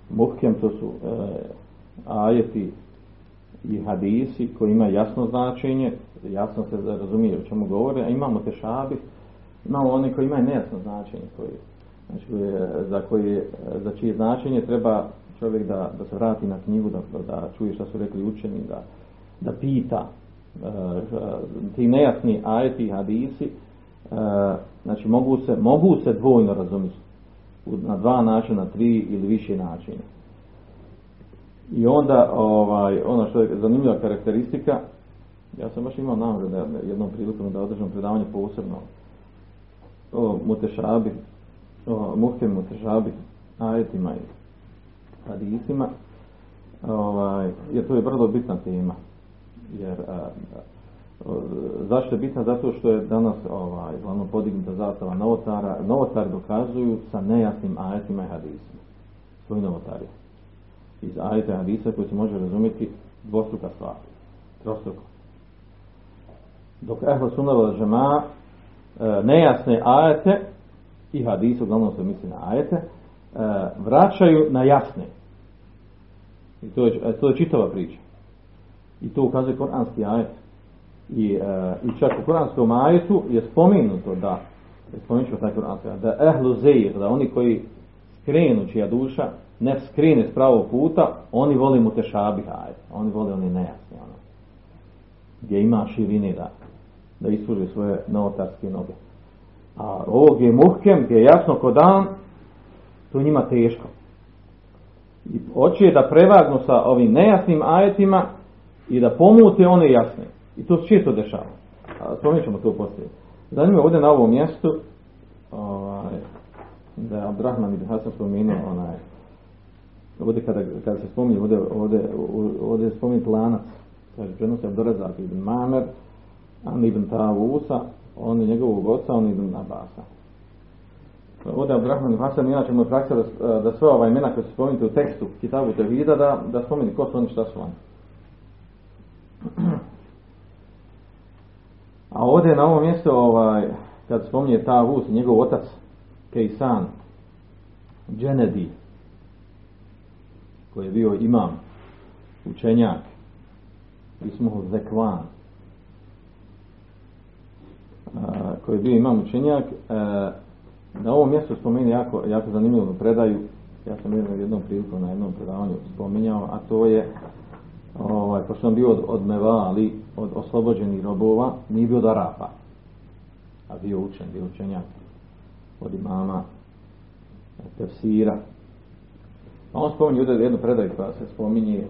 Muhkem to su e, ajeti i hadisi koji imaju jasno značenje, jasno se razumije o čemu govore, a imamo tešabih, imamo oni koji imaju nejasno značenje, koji, znači, za, koji, za čije značenje treba čovjek da, da se vrati na knjigu, da, da čuje šta su rekli učeni, da, da pita. E, ti nejasni ajeti i hadisi, e, znači mogu se, mogu se dvojno razumjeti na dva načina, tri ili više načina. I onda, ovaj, ono što je zanimljiva karakteristika, ja sam baš imao namjeru da jednom prilikom da održam predavanje posebno o mutešabi, o muhkem mutešabi, ajetima i hadisima, ovaj, jer to je vrlo bitna tema. Jer, a, a, zašto je bitna? Zato što je danas ovaj, glavno podignuta zastava novotara. Novotari dokazuju sa nejasnim ajetima i hadisima. Svoji novotari. Iz ajeta i hadisa koji se može razumjeti dvostruka stvar. Trostruko. Dok ehlo sunava žema e, nejasne ajete i hadise, uglavnom se misli na ajete, e, vraćaju na jasne. I to je, to je čitava priča. I to ukazuje koranski ajet. I, e, i čak u koranskom ajetu je spomenuto da je spomenuto taj koranski ajet, da ehlu zeir, da oni koji skrenu čija duša ne skrene s pravog puta, oni vole mu tešabih ajet. Oni vole oni nejasni. Ono, gdje ima širine da, da ispruži svoje novotarske noge. A ovo gdje je muhkem, gdje je jasno ko dan, to njima teško. I hoće da prevagnu sa ovim nejasnim ajetima i da pomute one jasne. I to se često dešava. Spomenut ćemo to poslije. Zanimljivo ovdje na ovom mjestu ovaj, da je Abdurrahman ibn Hasan spomenuo onaj ovdje kada, kada se spominje ovdje, ovdje, ovdje je spomenut lanac kaže prenosi Abdurazak ibn Mamer on ibn Tavusa on je njegovog oca, on ibn Abasa ovdje Abdurrahman ibn Hasan inače mu je praksa da, da sve ova imena koje spominjete u tekstu Kitabu Tevhida da, da spomeni ko su oni šta su oni. A ovdje na ovom mjestu, ovaj, kad spominje ta vus, njegov otac, Kejsan, Dženedi, koji je bio imam, učenjak, Ismuhu Zekvan, koji je bio imam učenjak, na ovom mjestu spomeni jako, jako zanimljivu predaju, ja sam jednom, jednom priliku na jednom predavanju spominjao, a to je ovaj, pošto sam bio od, od Mevali, od oslobođenih robova, nije bio od Arapa, a bio učen, bio učenjak od imama tefsira. A on spominje jednu predaju koja se spominje,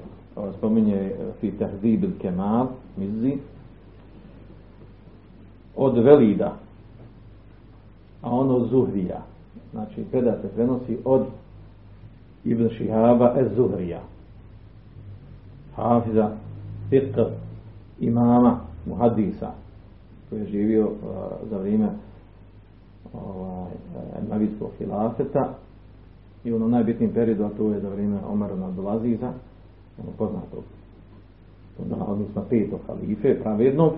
spominje fi tahzib kemal, mizzi, od Velida, a on od Zuhrija. Znači, predaj se prenosi od Ibn Šihaba ez Zuhrija. Hafiza, fiqh, imama, muhadisa, koji je živio uh, za vrijeme ovaj, navijskog hilafeta i u onom najbitnijim periodu, a to je za vrijeme Omara Nadolaziza, ono poznatog, odnosno petog halife, pravednog,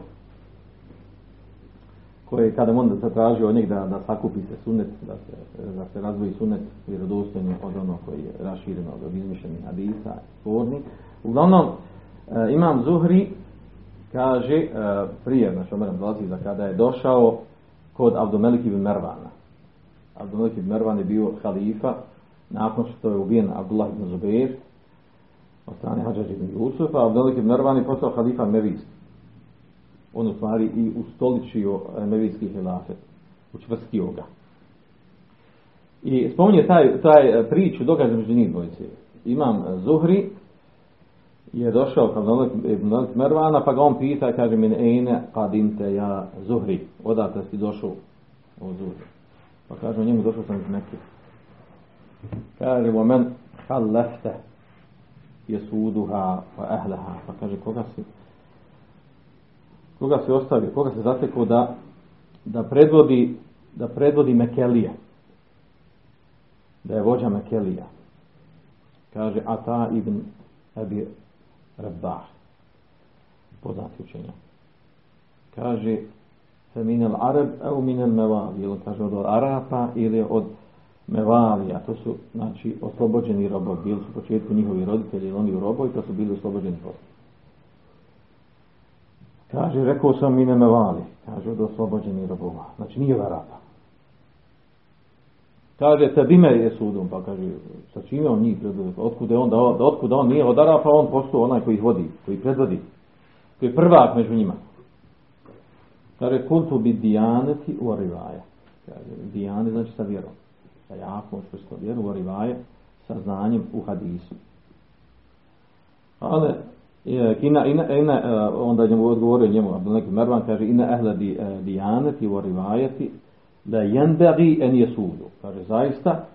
koje kada on da se traži od njeg da, da sakupi se sunet, da se, da se razvoji sunet vjerodostojni od ono koji je rašireno od izmišljenih hadisa, sporni. Uglavnom, e, imam Zuhri kaže e, prije, znači Omer dolazi za kada je došao kod Abdomelik ibn Mervana. Abdomelik ibn Mervan je bio halifa nakon što je ubijen Abdullah ibn Zubair od strane Hadžađa ibn Jusuf, a Abdomelik ibn Mervan je postao halifa Mevijski on u stvari i ustoličio Mevijski hilafet, učvrstio ga. I spominje taj, taj priču događa među njih dvojice. Imam Zuhri, je došao Ibn Malik Mervana, pa ga on pita, kaže min ejne kadinte ja Zuhri, odakle si došao o Zuhri. Pa kaže njemu, došao sam iz Mekke. Kaže, o men hal lefte jesuduha pa ehleha. Pa kaže, koga si koga se ostavio, koga se zatekao da, da predvodi da predvodi Mekelije. da je vođa Mekelija. Kaže Ata ibn Abi Rabah. Poznati učenja. Kaže minel Arab, evo minel Mevali. Ili kaže od Arapa ili od Mevalija. To su, znači, oslobođeni robovi. Bili su u početku njihovi roditelji ili oni u robovi, to su bili oslobođeni poslije. Kaže, rekao sam mine Mevali. Kaže, od oslobođeni robova. Znači, nije od Arapa. Kaže, te bime je sudom, pa kaže, sa čime on njih predvodi? Otkud on, da, otkud on nije od Arapa, on postao onaj koji ih vodi, koji predvodi, koji je prvak među njima. Kaže, kultu bi dijaneti u arivaja. Kaže, dijane znači sa vjerom. Sa jakom, što vjeru u arivaja, sa znanjem u hadisu. Ali, ina, ina, ina, onda je odgovorio njemu, Abdul neki Mervan kaže, ina ehla di, dijaneti u arivajeti, da jenbegi en je sudu. Kaže, zaista,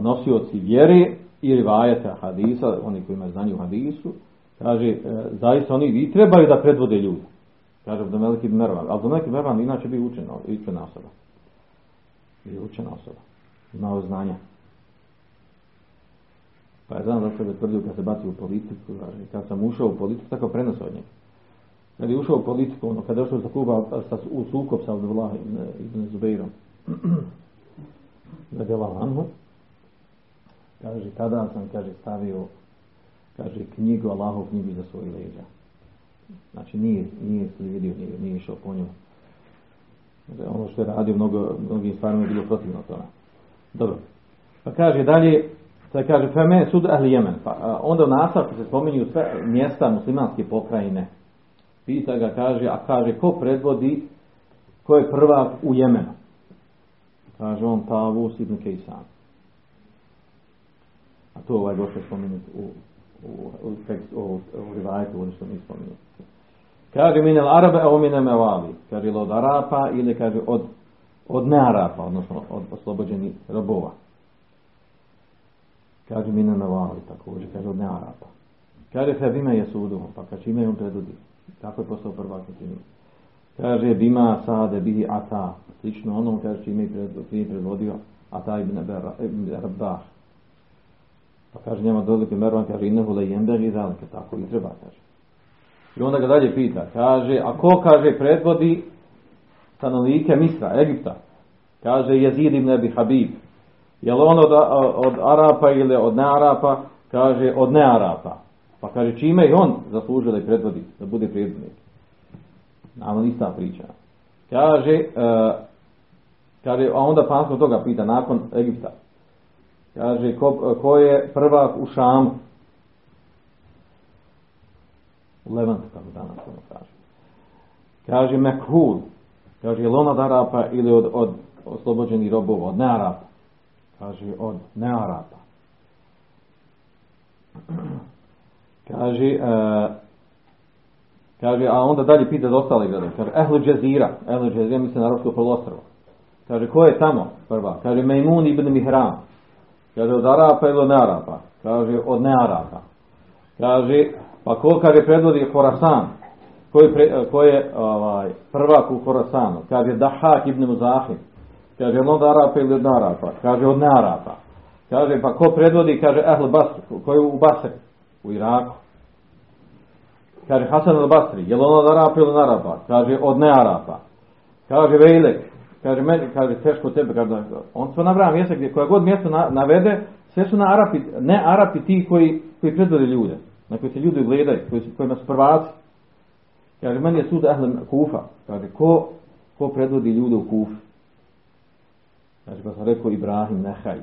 nosioci vjere i rivajeta hadisa, oni koji imaju znanje u hadisu, kaže, e, zaista oni i trebaju da predvode ljudi. Kaže Abdomeliki Mervan. Abdomeliki Mervan inače bi učen, učena osoba. Bi učena osoba. Znao znanja. Pa je znam da sebe tvrdio kad se bacio u politiku, kaže, kad sam ušao u politiku, tako prenos od njega. Kad je ušao u politiku, ono, kad je došao za kluba sa, u sukob sa Abdullah ibn, Zubeirom, radila anhu, kaže, tada sam, kaže, stavio, kaže, knjigu, Allahov knjigu za svoje leđa. Znači, nije, nije slijedio, nije, nije išao po njemu. Znači, ono što je radio, mnogo, mnogim stvarima je bilo protivno tome. Dobro. Pa kaže dalje, sad kaže, Feme sud ahli Jemen. Pa, onda u nastavku se spominju sve mjesta muslimanske pokrajine. Pita ga, kaže, a kaže, ko predvodi, ko je prvak u Jemenu? Kaže on, Tavus ibn Kejsan. A to ovaj došlo spomenuti u, u, u, tekst, u, u rivajtu, ono što mi spomenuti. Kaže, minel Arabe, a minel Mevali. Kaže, od Arapa ili kaže, od, od nearapa, odnosno od oslobođenih robova. Kaže, minel Mevali, također, kaže, od nearapa. Kaže, Febima je sudu, pa kaže, čime on predvodi? Tako je postao prvak na Kaže, bima sade bihi ata. Slično onom, kaže, čime je predvodio ata ibn, Rabbah. Pa kaže njema dolike Mervan, kaže, innehu le jemberi zalike, tako i treba, kaže. I onda ga dalje pita, kaže, a ko, kaže, predvodi stanovnike Misra, Egipta? Kaže, Jezid ibn Abi Habib. Je li on od, od Arapa ili od nearapa? Kaže, od nearapa. Pa kaže, čime je on zaslužio da je predvodi, da bude predvodnik? Naravno, ista priča. Kaže, uh, kaže, a onda pansko toga pita, nakon Egipta. Kaže, ko, ko je prvak u Šamu? U Levantu, kako danas ono kaže. Kaže, Mekhul. Kaže, je li on od Arapa ili od, od oslobođenih robova? Od nearapa. Kaže, od nearapa. Kaže, uh, kaže, a onda dalje pita za ostale gradove. Kaže, Ehlu Džezira. Ehlu Džezira misli na Arabsko polostrvo. Kaže, ko je tamo prva? Kaže, Mejmun ibn Mihram. Kaže, od Arapa ili od Nearapa? Kaže, od Nearapa. Kaže, pa ko kaže predvodi Horasan? Ko je, ko je ovaj, prvak u Horasanu? Kaže, Dahak ibn Muzahim. Kaže, od Arapa ili od Nearapa? Kaže, od Nearapa. Kaže, pa ko predvodi? Kaže, Ehl Basr. Ko je u Basri? U Iraku. Kaže, Hasan al-Basri. Je li on od Arapa ili od Arapa? Kaže, od Nearapa. Kaže, Vejlek. Kaže, meni, kaže, teško tebe, kaže, on sve nabraja mjesta gdje koja god mjesto navede, sve su na Arapi, ne Arapi ti koji, koji predvode ljude, na koji se ljudi gledaju, koji su, kojima su prvaci. Kaže, meni je sud Ahlem Kufa, kaže, ko, ko predvodi ljude u Kufi? Znači, pa sam rekao Ibrahim Nehaj.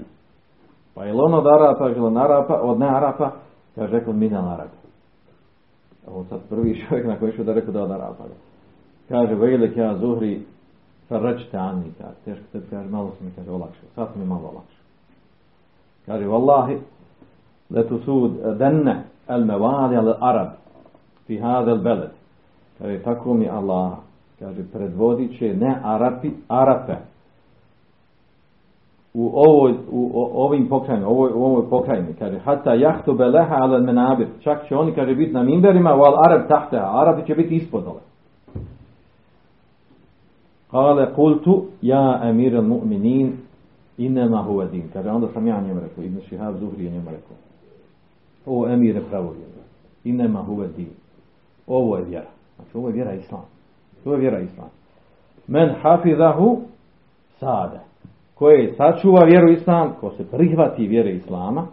Pa je on od Arapa, je on Arapa, od ne Arapa, kaže, rekao Minal Arab. A on sad prvi čovjek na koji da rekao da od Arapa. Kaže, velik ja Zuhri, Farračite Ani, kaže, teško tebi, kaže, malo se mi, kaže, olakšao. Sad mi malo olakšao. Kaže, Wallahi, letu sud denne el mevali al Arab fi hadel beled. Kaže, tako mi Allah, kaže, predvodit će ne Arapi, Arape. U ovoj, u ovim pokrajima, u ovoj, u ovoj pokrajini, kaže, hatta jahtu beleha al menabir. Čak će oni, kaže, biti na minberima, wal Arab tahteha, Arabi će biti ispod dole. Kale kultu ja emir al mu'minin Inema huve din. Kaže, onda sam ja njemu rekao, Ibn Šihab Zuhri je njemu rekao. O emire pravovjerno. Inema huve din. Ovo je vjera. Znači, ovo je vjera Islam. Ovo je vjera Islam. Men hafizahu sada. Koje sačuva vjeru Islam, ko se prihvati vjere Islama,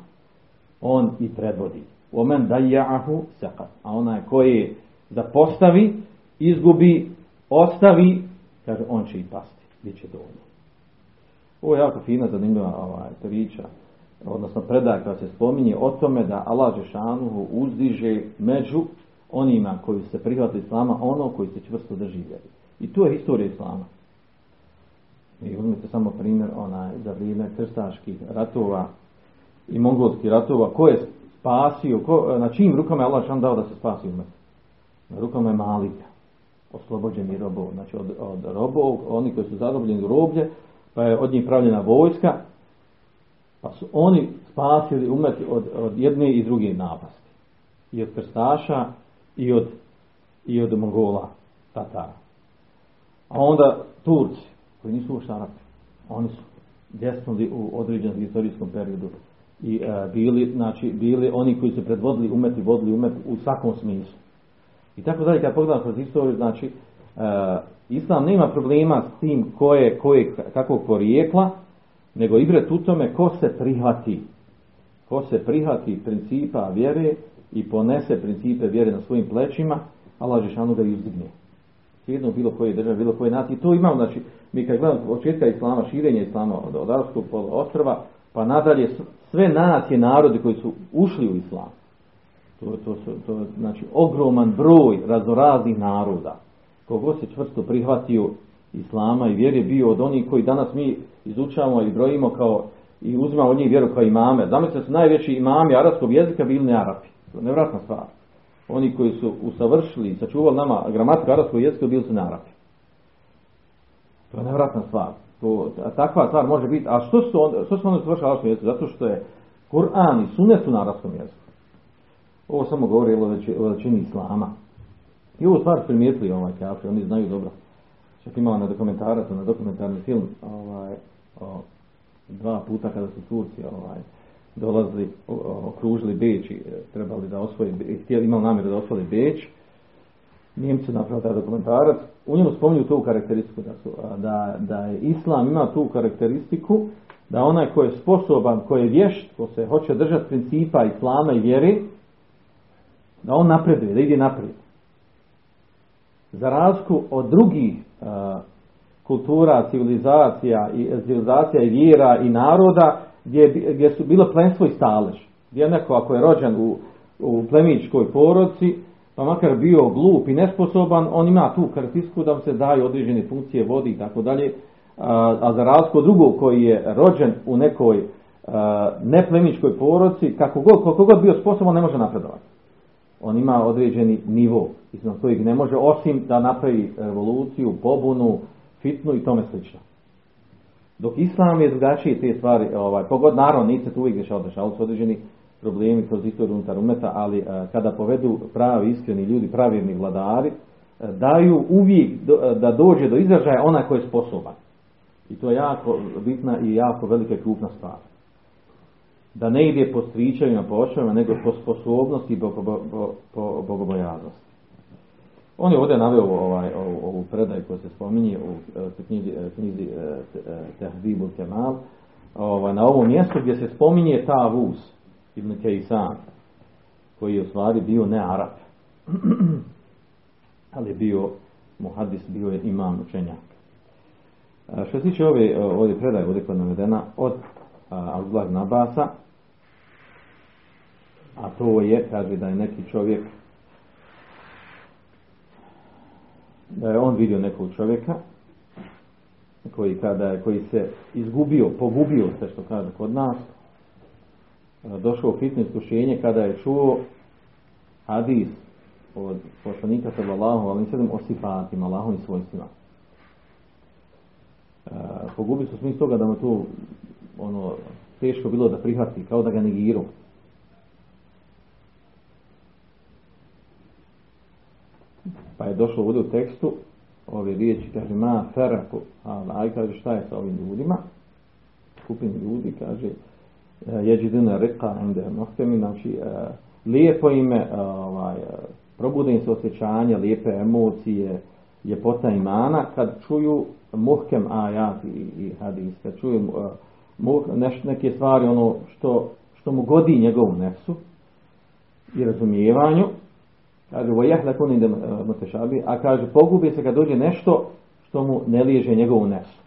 on i predvodi. Omen dajahu sekat. A onaj koji zapostavi, izgubi, ostavi, kaže, on će i pasti. Biće dovoljno. Ovo je jako fina, zanimljiva ovaj, priča, odnosno predaj koja se spominje o tome da Allah Žešanuhu uzdiže među onima koji se prihvatili Islama, ono koji se čvrsto drži vjeri. I tu je historija Islama. I uzmite samo primjer onaj, za vrijeme krstaških ratova i mongolskih ratova, ko je spasio, ko, na čijim rukama je Allah dao da se spasi umet? Na rukama je Malika, oslobođeni robov, znači od, od robov, oni koji su zarobljeni u roblje, pa je od njih pravljena vojska, pa su oni spasili umet od, od jedne i druge napasti. I od krstaša i od, i od Mongola, Tatara. A onda Turci, koji nisu uopšte oni su djesnuli u određenom historijskom periodu i e, bili, znači, bili oni koji su predvodili umet i vodili umet u svakom smislu. I tako dalje, kad pogledam kroz historiju, znači, e, Islam nema problema s tim ko je, ko kakvog porijekla, nego ibret u tome ko se prihvati. Ko se prihvati principa vjere i ponese principe vjere na svojim plećima, Allah Žešanu ga izdigne. Svijedno bilo koje države, bilo koje nacije. To imamo, znači, mi kad gledamo početka Islama, širenje Islama od, od Arabskog ostrava, pa nadalje sve nacije, narodi koji su ušli u Islam. To, to, to, to znači ogroman broj razoraznih naroda kogo se čvrsto prihvatio islama i vjere bio od onih koji danas mi izučavamo i brojimo kao i uzimamo od njih vjeru kao imame. Zamislite su najveći imami arapskog jezika bili ne Arapi. To je nevratna stvar. Oni koji su usavršili i sačuvali nama gramatiku arapskog jezika bili su ne Arapi. To je nevratna stvar. To, takva stvar može biti. A što su, on, što su oni usavršili arapskom jeziku? Zato što je Kur'an i sunet su na arapskom jeziku. Ovo samo govori o veličini islama. I ovu stvar primijetili ovaj kafir, oni znaju dobro. Čak imala na dokumentarac, na dokumentarni film, ovaj, o, dva puta kada su Turci ovaj, dolazili, okružili Beč i e, trebali da osvoje, htjeli, imali namjeru da osvoje Beč, Njemci napravili taj dokumentarac, u njemu spominju tu karakteristiku da, su, da, da je Islam ima tu karakteristiku da onaj ko je sposoban, ko je vješt, ko se hoće držati principa Islama i vjeri, da on napreduje, da ide naprijed za razliku od drugih kultura, civilizacija i civilizacija i vjera i naroda gdje, gdje su bilo plenstvo i stalež. Gdje neko ako je rođen u, u plemičkoj porodci, pa makar bio glup i nesposoban, on ima tu karakteristiku da mu se daju određene funkcije vodi i tako dalje. A za razliku drugog koji je rođen u nekoj neplemičkoj porodci, kako god, koliko god bio sposoban, ne može napredovati. On ima određeni nivo iznad kojeg ne može osim da napravi revoluciju, pobunu, fitnu i tome slično. Dok islam je drugačiji te stvari, ovaj, pogod naravno nije se tu uvijek dešao, dešao su određeni problemi kroz istoriju unutar umeta, ali a, kada povedu pravi, iskreni ljudi, pravirni vladari, a, daju uvijek do, da dođe do izražaja onaj koji je sposoban. I to je jako bitna i jako velika krupna stvar. Da ne ide po stričajima, po očevima, nego po sposobnosti i po, po, bogobojaznosti. On je ovdje naveo ovaj, ovu, ovu predaju koju se spominje u e, knjizi, e, knjizi e, Tehdibu Kemal, ovaj, na ovom mjestu gdje se spominje ta Vus, Ibn Kejsan, koji je u stvari bio ne Arab, ali bio muhadis, bio je imam učenjak. Što se tiče ove, ovdje predaje, ovdje koja je navedena, od Abdullah Nabasa, a to je, kaže da je neki čovjek da je on vidio nekog čovjeka koji kada koji se izgubio, pogubio sve što kaže kod nas došao u fitno iskušenje kada je čuo hadis od poslanika sallallahu alaihi sallam o sifatima, Allahom i svojstvima. E, pogubio se u smislu toga da mu to ono, teško bilo da prihvati, kao da ga negirao. Pa je došlo ovdje u tekstu ove riječi, kaže ma feraku, a aj kaže šta je sa ovim ljudima. skupini ljudi, kaže, jeđidina reka ende mohtemi, znači, lijepo ime, ovaj, probude im se osjećanje, lijepe emocije, ljepota imana, kad čuju muhkem ajat i, i hadis, kad čuju uh, neš, neke stvari, ono što, što mu godi njegovu nefsu i razumijevanju, kaže, vojehle kunim mutešabi, a kaže, pogubi se kad dođe nešto što mu ne liježe njegovu nefsu.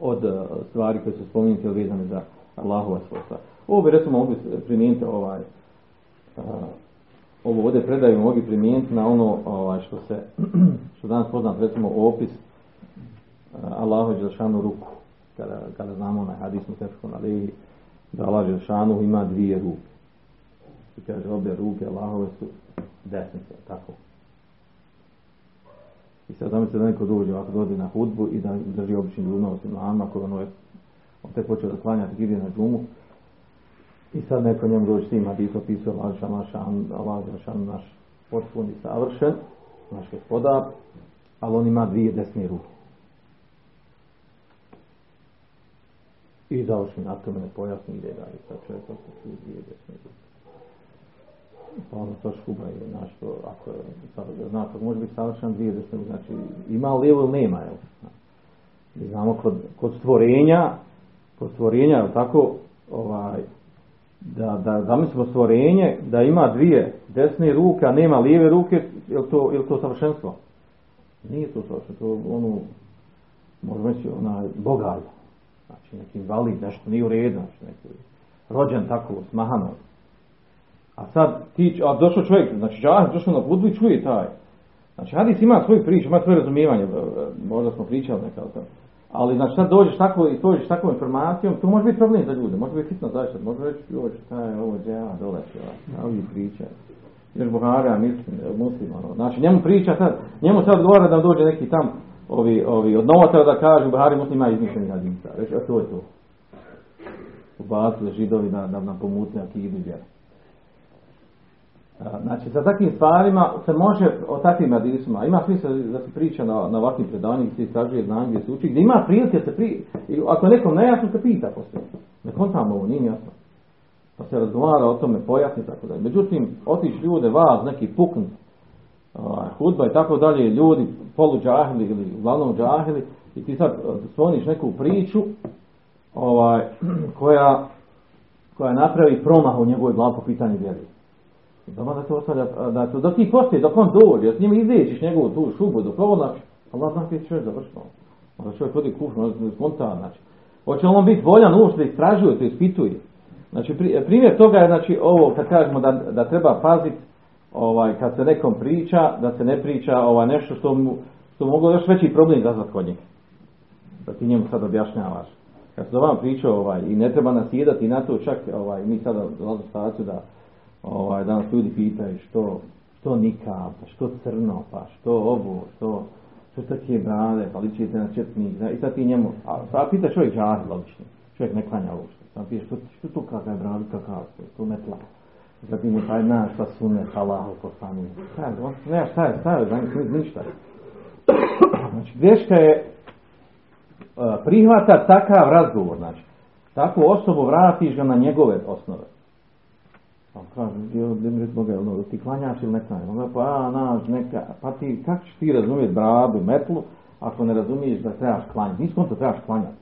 Od uh, stvari koje su spomenuti vezane za Allahova svojstva. Ovo bi recimo mogli primijeniti ovaj, ovo ovdje predaju mogu primijeniti na ono ovaj, što se, što danas poznat recimo opis Allahu Đelšanu ruku. Kada, kada znamo na hadismu tefkon alihi, da Allah Đelšanu ima dvije ruke. I kaže, obje ruke Allahove su desnice, tako. I sad zamislite da neko dođe ovako dođe na hudbu i da drži obični ljudima osim mama koji ono je tek počeo da klanjati ide na džumu i sad neko njemu dođe s tim hadisom pisao Allah Đelšan, Allah Đelšan naš potpuni savršen, naš gospodar, ali on ima dvije desne ruke. I završi na tome ne pojasni ide dalje. Sad čovjek čuje dvije desne ruke. Pa ono to škuba je našto, ako je, sad, zna, kako može biti savršen dvije desne ruke, znači ima lijevo ili nema, jel? Mi znamo kod, kod stvorenja, stvorenja, tako, ovaj, da, da zamislimo stvorenje, da ima dvije desne ruke, a nema lijeve ruke, je to, je to savršenstvo? Nije to savršenstvo, to ono, možemo reći, onaj, bogalj. Znači, neki invalid, nešto nije u redu, znači, neki rođen tako, smahano. A sad, ti, a došao čovjek, znači, džahid došao na budu i čuje taj. Znači, hadis ima svoju priču, ima svoje razumijevanje, možda smo pričali nekako. Ali znači sad dođeš tako i dođeš takvom informacijom, to može biti problem za ljude, može biti hitno zašto, može reći joj šta je ovo džava dole a ovi priča. Jer Buhara, mislim, muslim, ono. Znači njemu priča sad, njemu sad odgovara da dođe neki tam ovi, ovi od novotara da kažu Buhari muslim ima izmišljeni hadisa. Reći, a to je to. Ubacili židovi da, da nam pomutne akidu vjeru. Znači, sa takvim stvarima se može o takvim hadisima, ima smisla da se priča na, na ovakvim predanjima, gdje se istražuje znanje, gdje se uči, gdje ima prilike se pri... Ako nekom nejasno, se pita poslije. Ne kontam ovo, nije jasno. Pa se razgovara o tome, pojasni tako dalje. Međutim, otiš ljude, vas, neki pukn, ovaj, hudba i tako dalje, ljudi polu džahili ili uglavnom džahili, i ti sad svoniš neku priču ovaj, koja, koja napravi promah u njegovoj glavi po pitanju vjeri. Da to ostavlja, da to, dok ti postoji, dok on dođe, s njim izliječiš njegovu tu šubu, dok ovo znači, Allah zna ti čovjek završno. Onda čovjek hodi kućno, ne skonta, znači. Hoće on biti voljan uopšte da istražuje, to ispituje. Znači, primjer toga je, znači, ovo, kad kažemo da, da treba paziti, ovaj, kad se nekom priča, da se ne priča ovaj, nešto što mu, što moglo još veći problem izazvati kod njega. Da ti njemu sad objašnjavaš. Kad se vam pričao, ovaj, i ne treba nasjedati na to, čak, ovaj, mi sada dolazimo staciju da, ovaj, danas ljudi pitaju što, što nikab, što crno, pa što ovo, što, što takve brade, pa ličite na četnik, i sad ti njemu, a, a pita čovjek žahil, logično, čovjek ne klanja uopšte, sam pije, što, što tu kakav je brade, kakav je, to metla, zatim je taj naš, pa sune, halahu, poslani, šta je, ne, šta je, šta je, šta ništa. Znači, greška je uh, prihvata takav razgovor, znači, takvu osobu vratiš ga na njegove osnove. Pa kaže, dimrit Boga, ono, ti klanjaš ili ne klanjaš? Pa, a, naš, neka, pa ti, kako ćeš ti razumjeti bradu, metlu, ako ne razumiješ da trebaš klanjati? Niskom to trebaš klanjati.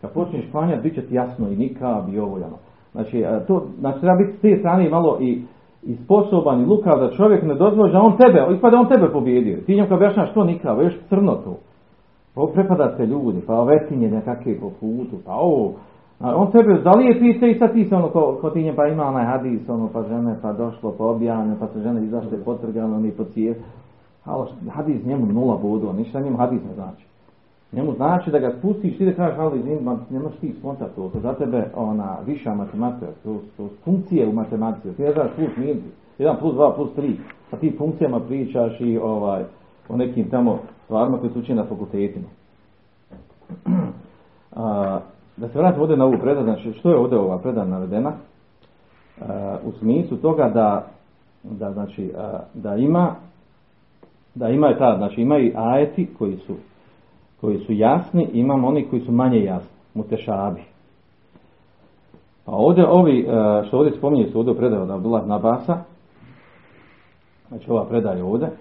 Kad počneš klanjati, bit će ti jasno i nikab i ovo, ono. Znači, to, znači, treba biti s te strane malo i, i sposoban i lukav da čovjek ne dozvoli da on tebe, ispada on tebe pobjedio. Ti njom objašnjaš što nikab, još crno to. Pa prepada se ljudi, pa vetinje nekakve po putu, pa ovo, a on tebe zalijepi se i sad ti se ono ko, ko ti nje pa ima onaj hadis, ono pa žene pa došlo pa objavne, pa se žene izašle potrgano ni po cijev. Halo, hadis njemu nula bodu, ništa njemu hadis ne znači. Njemu znači da ga spustiš, ti da kažeš, ali izvim, ne možeš ti sponta to, to za tebe ona viša matematika, to, to funkcije u matematici, ti ne znaš plus minus, 1 plus 2 plus 3, a ti funkcijama pričaš i ovaj, o nekim tamo stvarima koji su učeni na fakultetima. a, da se vratimo ovdje na ovu predan, znači što je ovdje ova predan navedena? Uh, u smislu toga da, da, znači, uh, da ima da ima ta, znači imaju ajeti koji su koji su jasni, imamo oni koji su manje jasni, mutešabi. Pa ovdje ovi, e, što ovdje spominje su ovdje predaju od Abdullah Nabasa, znači ova predaja ovdje, e,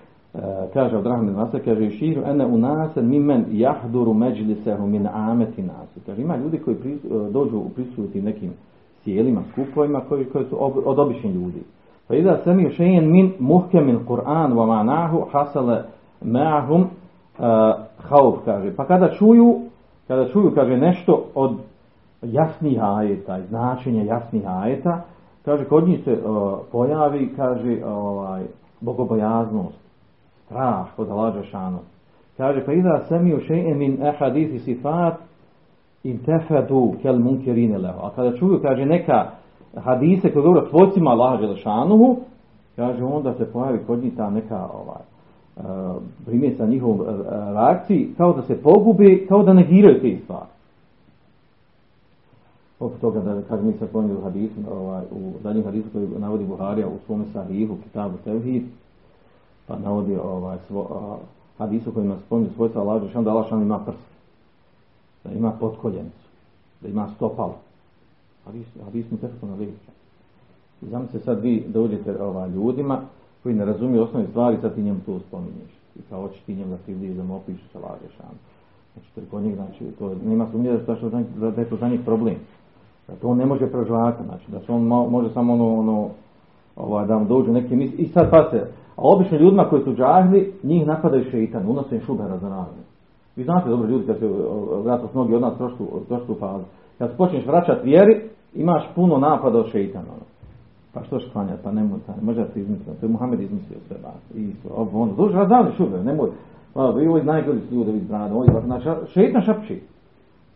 kaže od Rahman Nasa, kaže širu ene u nasen mimen jahduru međlisehu min ameti nasu. Kaže ima ljudi koji e, dođu u prisuti nekim sjelima, skupovima koji, koji su ob, od običnih ljudi. Pa iza sami šejen min muhke min Kur'an wa manahu hasale ma'hum uh, hauf, kaže. Pa kada čuju, kada čuju, kaže, nešto od jasnih ajeta, značenja jasnih ajeta, kaže, kod njih se uh, pojavi, kaže, ovaj, bogobojaznost, strah kod Allaha šanu. Kaže, pa iza sami šejen min ahadithi sifat intefadu kel munkirine leho. A kada čuju, kaže, neka hadise koje govore svojcima Allaha Želešanuhu, kaže, onda se pojavi kod njih ta neka ovaj, uh, primjer sa njihovom uh, reakciji, kao da se pogube, kao da negiraju te stvari. Poput toga da, kaže, mi se u hadisu, ovaj, u zadnjem hadisu koji navodi Buharija u svome sahihu, kitabu Tevhid, pa navodi ovaj, svo, uh, hadisu kojima spominju svojstva Allaha Želešanuhu, da Allah ima prst da ima potkoljenicu, da ima stopalo. Hadis, hadis mi teško na liječe. I znam se sad vi dođete ova, ljudima koji ne razumiju osnovne stvari, sad ti njemu to spominješ. I kao hoćeš ti njemu da ti da mu opišu sa lažešan. Znači, to je kod njih, znači, to nema sumnje da, što, da je to za njih problem. Da to on ne može prežvati, znači, da se on može samo ono, ono ovaj, da mu dođu neke misli. I sad pa se, a obično ljudima koji su džahli, njih napadaju šeitan, unose im šubera za. Vi znate dobro ljudi kad se vratu s mnogi od nas prošlu, fazu. Kad se počneš vraćati vjeri, imaš puno napada od šeitana. Pa što šklanja, pa nemoj, pa ne može da ti izmisliti. To je Muhammed izmislio sve vas. I ono, duže razdavni šube, nemoj. Pa vi ovo najgori su ljudi, vidi brane. Ovo, znači, šeitan šapči.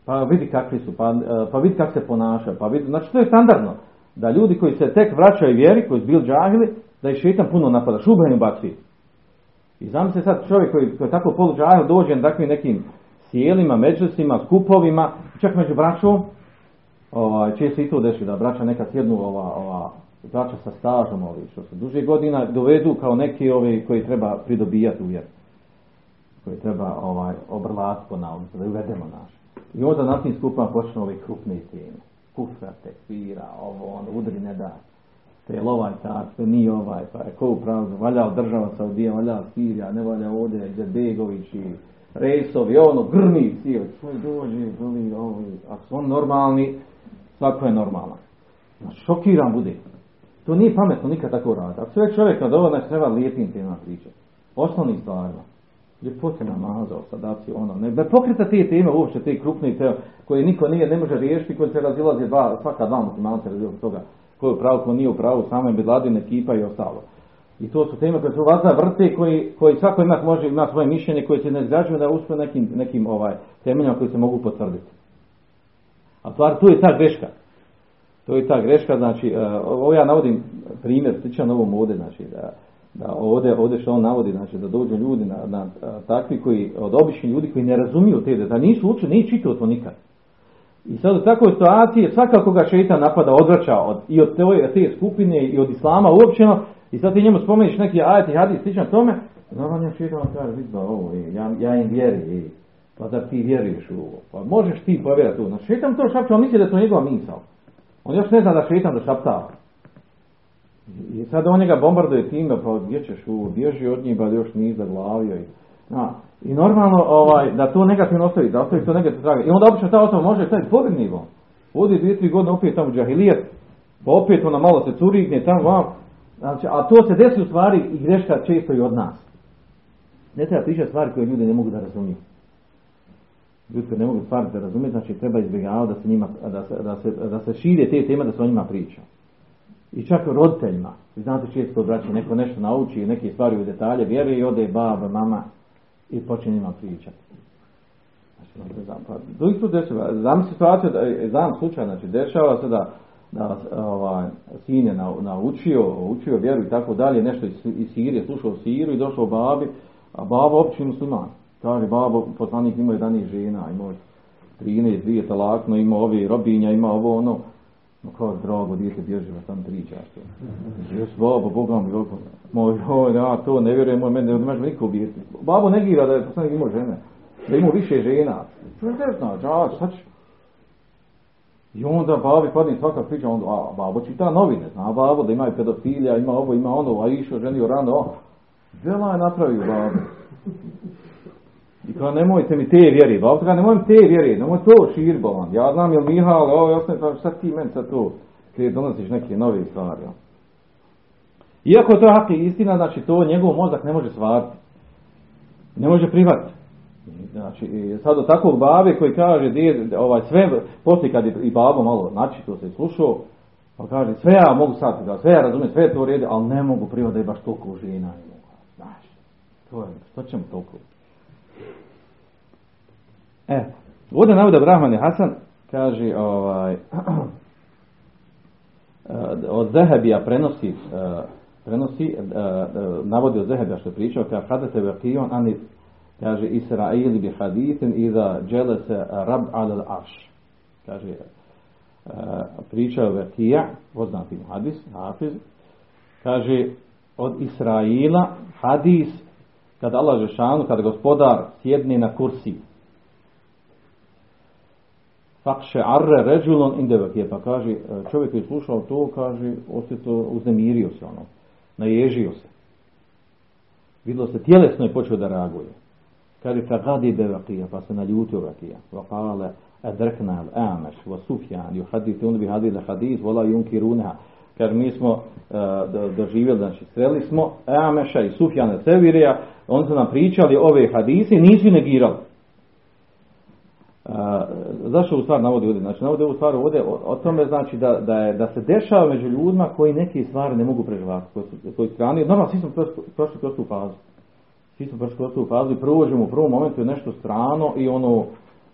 Pa vidi kakvi su, pa, pa vidi kako se ponaša. Pa vidi, znači to je standardno. Da ljudi koji se tek vraćaju vjeri, koji su bili džahili, da je šeitan puno napada. Šube ne baci. I se sad čovjek koji, koji tako poluđajao dođe na takvim nekim sjelima, međusima, skupovima, čak među braćom, ovaj, čije se i to deši da braća neka sjednu ova, ova, braća sa stažom, ovi, što se duže godina dovedu kao neki ovi koji treba pridobijati uvjer. Koji treba ovaj, obrlati po da uvedemo naš. I onda na tim skupama počnu ove krupne teme. Kufra, tekfira, ovo, ono, udri ne da te je ovaj tak, to nije ovaj, pa je ko upravo, valja država Saudija, valja Sirija, ne valja ovdje, gdje Begović i Rejsovi, ono, grmi, sije, svoj dođe, goli, ovi, ako su on normalni, svako je normalan. Znači, šokiran bude. To nije pametno nikad tako raditi. Ako sve čovjek kad ovo znači treba lijepim tema pričati. Osnovnim stvarima. Ljepote namazao, sadaci, ono. Ne, ne pokrita te teme uopće, te krupne teme koje niko nije, ne može riješiti, koje se razilaze dva, svaka dva muslimanca razilaze toga ko je u pravu, ko nije u pravu, samo je Bedladin, ekipa i ostalo. I to su teme koje su vazna vrte, koji, koji svako može ima svoje mišljenje koje se ne izgrađuju da uspije nekim, nekim ovaj, temeljama koji se mogu potvrditi. A stvar, tu je ta greška. To je ta greška, znači, uh, ovo ja navodim primjer, sličan ovom ovdje, znači, da, da ovdje, ovdje što on navodi, znači, da dođu ljudi na, na, na takvi koji, od običnih ljudi koji ne razumiju te, da nisu učili, nije čitao to nikad. I sad u takvoj situaciji svakako ga šeitan napada, odvraća od, i od te, te skupine i od islama uopćeno i sad ti njemu spomeniš neki ajat i hadis sličan tome, normalno šeitan vam kaže, vidi ovo, ja, ja im vjeri, pa da ti vjeruješ u ovo, pa možeš ti povjerati u Znači šeitan to šapće, on misli da je to njegova misao. On još ne zna da šeitan da šaptava. I sad on njega bombarduje time, pa gdje ćeš u, bježi od njih, pa još nije zaglavio. I, na, I normalno ovaj, da to negativno ostavi, da ostavi to negativno traga. I onda obično ta osoba može staviti podred nivo. Dvije, tri godine opet tamo džahilijet, pa opet ona malo se curigne tamo vam. Znači, a to se desi u stvari i greška često i od nas. Ne treba pričati stvari koje ljudi ne mogu da razumiju. Ljudi ne mogu stvari da razumiju, znači treba izbjegavati da se, njima, da se, da se, da se šire te teme da se o njima priča. I čak roditeljima. Vi znate često braće, neko nešto nauči, neke stvari u detalje, vjeruje i ode baba, mama, i počne njima pričati. Znači, pa, drugi put dešava, znam situaciju, da, znam slučaj, znači, dešava se da, da ovaj, sin je naučio, učio vjeru i tako dalje, nešto iz, Sirije, slušao Siru i došao babi, a babo opći musliman. Kaže, babo, poslanik ima 11 žena, ima 13, dvije talakno, ima ovi robinja, ima ovo ono, No kao drago, dijete bježi vas tam priča što. Jes babo, Boga mi oko. Moj, oj, ja to ne vjerujem, moj mene ne može niko ubijeti. Babo negira da je poslanik imao žene. Da imao više žena. Što ne zna, džač, sad ću. I onda babi padne svaka priča, onda, a babo čita novine, zna babo da ima pedofilija, ima ovo, ima ono, a išao ženio rano, o, Vela je napravio babo. I kao nemojte mi te vjeri, babo kao nemoj mi te vjeri, nemoj to šir bolan. Ja znam jel Mihal, ovo je osnovno, kao sad ti meni sad to, kada donosiš neke nove stvari. Iako je to i istina, znači to njegov mozak ne može shvatiti. Ne može prihvatiti. Znači, sad od takvog babe koji kaže, djed, ovaj, sve, poslije kad je i babo malo znači to se slušao, pa kaže, sve ja mogu sad, da, sve ja razumijem, sve je to u redu, ali ne mogu prihvatiti da je baš toliko žena. Znači, to je, što ćemo toliko? E, ovdje navode Brahman i Hasan, kaže, ovaj, od Zehebija prenosi, eh, prenosi, eh, navodi od Zehebija što je pričao, kaže, hadete vakijon, ani, kaže, Israili bi hadithin iza dželese rab al arš. Kaže, pričao Vakija, poznati hadis, hafiz, kaže, od Israila hadis, kada Allah Žešanu, kada gospodar sjedne na kursi, Fakše arre ređulon indevakije, pa kaže, čovjek koji je slušao to, kaže, osjeto uznemirio se ono, naježio se. Vidilo se, tjelesno je počeo da reaguje. Kaže, fa gadi bevakija, pa se naljutio vakija. Va kale, adrkna al ameš, va sufjan, ju hadite un bi hadile hadis, vola junkiruneha. Kaže, mi smo uh, doživjeli, znači, sreli smo Ameša i Sufjana Sevirija, oni su nam pričali ove hadise nisu negirali. A, zašto u stvar navodi ovdje? Znači, navodi ovu stvar ovdje o, o tome znači da, da, je, da se dešava među ljudima koji neke stvari ne mogu preživati, koji su, strani. Normalno, svi smo prošli, kroz tu fazu. Svi smo prošli kroz tu fazu i prođemo u prvom momentu je nešto strano i ono,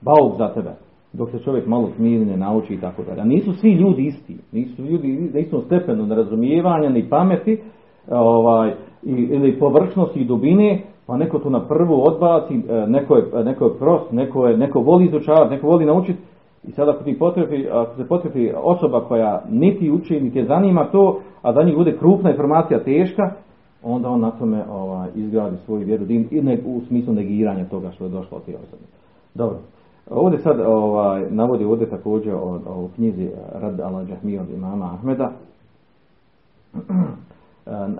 bauk za tebe. Dok se čovjek malo smiri, ne nauči i tako dalje. Nisu svi ljudi isti. Nisu ljudi na istom stepenu nerazumijevanja ni pameti ovaj, i, ili površnosti i dubine pa neko to na prvu odbaci, e, neko je, neko je prost, neko, je, neko voli izučavati, neko voli naučiti i sada ako, ti potrebi, ako se potrebi osoba koja niti uči, niti je zanima to, a za njih bude krupna informacija teška, onda on na tome ovaj, izgradi svoju vjeru i ne, u smislu negiranja toga što je došlo od te osobe. Dobro. Ovdje sad ovaj, navodi ovdje također o, o knjizi Rad al-Đahmi od imama Ahmeda.